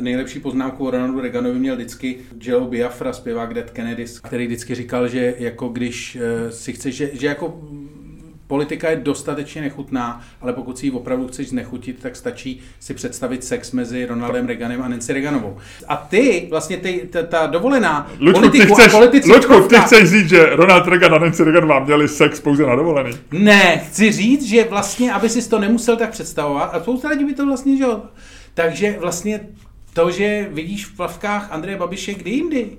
nejlepší poznámku o Ronaldu Reaganovi měl vždycky Joe Biafra, zpěvák Dead Kennedys, který vždycky říkal, že jako když uh, si chceš, že, že jako politika je dostatečně nechutná, ale pokud si ji opravdu chceš znechutit, tak stačí si představit sex mezi Ronaldem Reaganem a Nancy Reaganovou. A ty, vlastně ty, ta, ta dovolená Lučku, politiku ty chceš, a politici... Lučku, ty chceš říct, že Ronald Reagan a Nancy Reaganová měli sex pouze na dovolený? Ne, chci říct, že vlastně, aby si to nemusel tak představovat, a spousta lidí by to vlastně, že takže vlastně to, že vidíš v plavkách Andreje Babiše kdy jindy,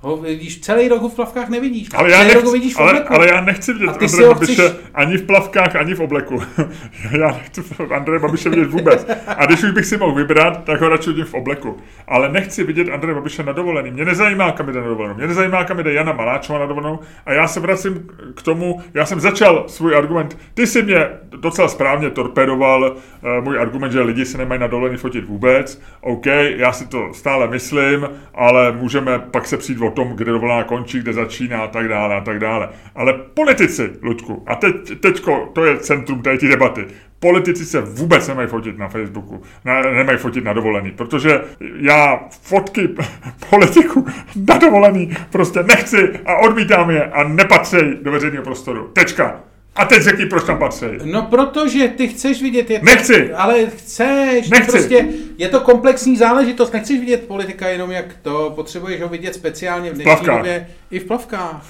Ho vidíš, celý rok ho v plavkách nevidíš. Ale já, nechci, vidíš v ale, ale já nechci vidět Andreje Babiše chceš... ani v plavkách, ani v obleku. *laughs* já nechci Andreje Babiše vidět vůbec. A když už bych si mohl vybrat, tak ho radši vidím v obleku. Ale nechci vidět Andreje Babiše na dovolený. Mě nezajímá, kam jde na dovolenou. Mě nezajímá, kam jde Jana Maláčová na dovolenou. A já se vracím k tomu, já jsem začal svůj argument. Ty si mě docela správně torpedoval uh, můj argument, že lidi se nemají na dovolený fotit vůbec. OK, já si to stále myslím, ale můžeme pak se přijít o tom, kde dovolená končí, kde začíná a tak dále a tak dále. Ale politici, Ludku, a teď, teďko, to je centrum té debaty, politici se vůbec nemají fotit na Facebooku, ne, nemají fotit na dovolený, protože já fotky *laughs* politiku na dovolený prostě nechci a odmítám je a nepatří do veřejného prostoru. Tečka. A teď řekni, proč tam patří. No protože ty chceš vidět... Je to, Nechci. Ale chceš. Nechci. Prostě je to komplexní záležitost. Nechceš vidět politika jenom jak to. Potřebuješ ho vidět speciálně v dnešní době i v plavkách.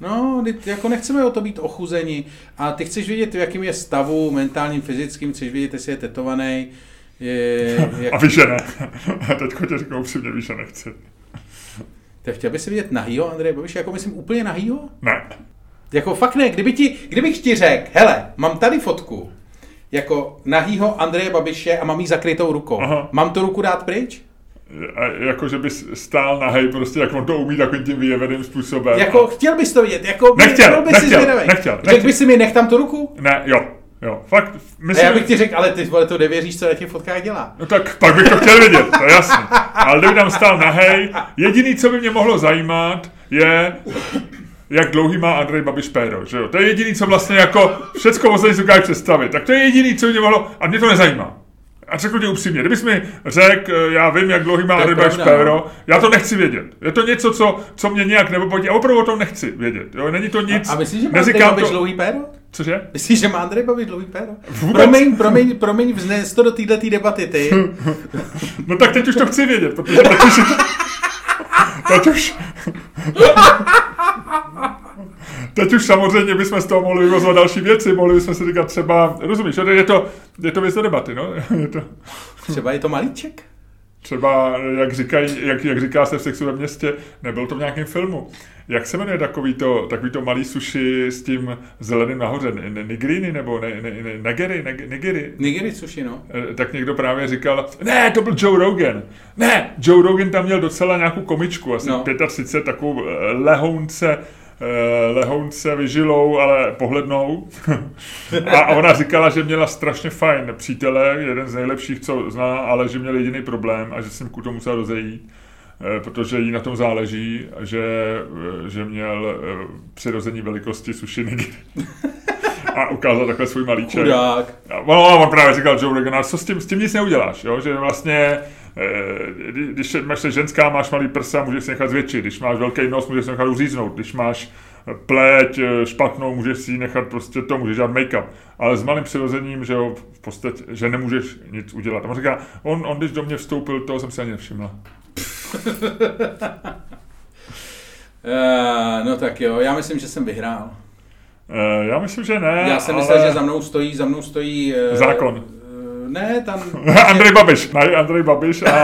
No, jako nechceme o to být ochuzeni. A ty chceš vidět, v jakým je stavu mentálním, fyzickým, chceš vidět, jestli je tetovaný. Je, jak... A víš, že ne. *laughs* A teďko tě řeknu upřímně, víš, že nechci. Tak chtěl bys vidět nahýho, Andrej Babiš, jako myslím úplně nahýho? Ne. Jako fakt ne, kdyby ti, kdybych ti řekl, hele, mám tady fotku, jako nahýho Andreje Babiše a mám jí zakrytou rukou. Aha. Mám tu ruku dát pryč? A jako, že bys stál nahej, prostě jak on to umí takovým tím vyjeveným způsobem. Jako, a... chtěl bys to vidět, jako, nechtěl, by nechtěl, si nechtěl, nechtěl, Řekl bys si mi, nech tam tu ruku? Ne, jo, jo, fakt. Myslím, a já bych ti řekl, ale ty vole, to nevěříš, co na těch fotkách dělá. No tak pak bych to chtěl vidět, to je jasný. Ale kdyby tam stál nahej, jediný, co by mě mohlo zajímat, je, jak dlouhý má Andrej Babiš péro, že jo? To je jediný, co vlastně jako všecko ostatní si dokáže představit. Tak to je jediný, co mě mohlo, a mě to nezajímá. A řeknu ti upřímně, kdybys mi řekl, já vím, jak dlouhý má Andrej Babiš péro, no. já to nechci vědět. Je to něco, co, co mě nějak nebopotí a opravdu o tom nechci vědět. Jo? Není to nic. A, a myslíš, že má Andrej Babiš to... dlouhý péro? Cože? Myslíš, že má Andrej Babiš dlouhý péro? Vůbec? Promiň, promiň, promiň, vznes to do této debaty, ty. *laughs* no tak teď už to chci vědět, protože *laughs* teď už... teď už... Samozřejmě bychom z toho mohli vyvozovat další věci, mohli bychom si říkat třeba, rozumíš, je to, je to věc do debaty, no? *laughs* Je to... Třeba je to malíček? Třeba, jak, říkají, jak, jak říká se v sexu ve městě, nebyl to v nějakém filmu. Jak se jmenuje takový to, takový to malý sushi s tím zeleným nahoře? Nigrini nebo ne, ne, ne, Nagiri? Nigiri? Nigiri sushi, no. Eh, tak někdo právě říkal, ne, to byl Joe Rogan. Ne, Joe Rogan tam měl docela nějakou komičku, asi no. 35, takovou eh, lehounce, lehounce vyžilou, ale pohlednou. *laughs* a ona říkala, že měla strašně fajn přítele, jeden z nejlepších, co zná, ale že měl jediný problém a že jsem ku tomu musel rozejít. Eh, protože jí na tom záleží, že, eh, že měl eh, přirození velikosti sušiny a ukázal takhle svůj malíček. Chudák. No, on právě říkal Joe Rogan, co s tím, s tím nic neuděláš, jo? že vlastně když máš se ženská, máš malý prsa, můžeš si nechat zvětšit, když máš velký nos, můžeš si nechat uříznout, když máš pleť špatnou, můžeš si nechat prostě to, můžeš dělat make-up. Ale s malým přirozením, že jo, v podstatě, že nemůžeš nic udělat. A on říká, on, on když do mě vstoupil, toho jsem se ani nevšimla. Uh, no tak jo, já myslím, že jsem vyhrál. Uh, já myslím, že ne. Já jsem ale... myslel, že za mnou stojí, za mnou stojí... Uh, Zákon. Uh, ne, tam... *laughs* Andrej Babiš, ne, Andrej Babiš a,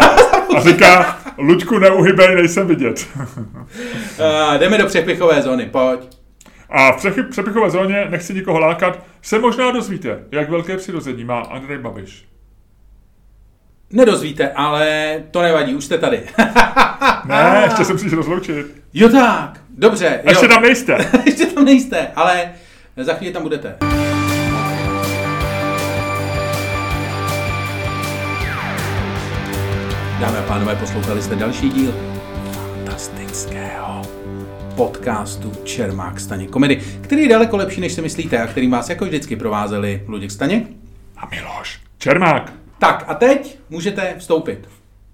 a říká, Luďku, neuhybej, nejsem vidět. uh, *laughs* jdeme do přepichové zóny, pojď. A v přepichové zóně, nechci nikoho lákat, se možná dozvíte, jak velké přirození má Andrej Babiš. Nedozvíte, ale to nevadí, už jste tady. *laughs* ne, ještě se musíš rozloučit. Jo tak, dobře. Jo. Ještě tam nejste. *laughs* ještě tam nejste, ale za chvíli tam budete. Dámy a pánové, poslouchali jste další díl fantastického podcastu Čermák Staně komedy, který je daleko lepší, než si myslíte a který vás jako vždycky provázeli Luděk Staněk a Miloš Čermák. Tak a teď můžete vstoupit.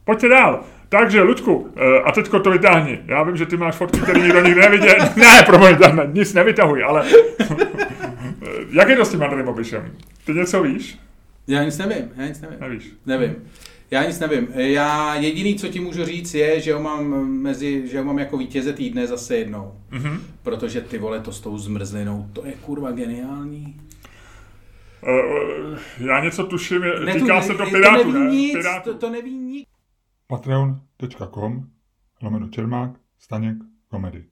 Pojďte dál. Takže, Luďku, eh, a teďko to vytáhni. Já vím, že ty máš fotky, které nikdo nikdy neviděl. *laughs* Ne, promiň, tam nic nevytahuj, ale... *laughs* Jak je to s tím Andrejem Babišem? Ty něco víš? Já nic nevím, já nic nevím. Nevíš? Nevím. Já nic nevím. Já jediný, co ti můžu říct, je, že ho mám mezi, že ho mám jako vítěze týdne zase jednou. Mm-hmm. Protože ty vole to s tou zmrzlinou, to je kurva geniální. Uh, já něco tuším, ne, týká se to Pirátů, to neví ne? Nic, Pirátů. To, to neví nic. Patreon.com lomeno Čermák, Staněk, komedy.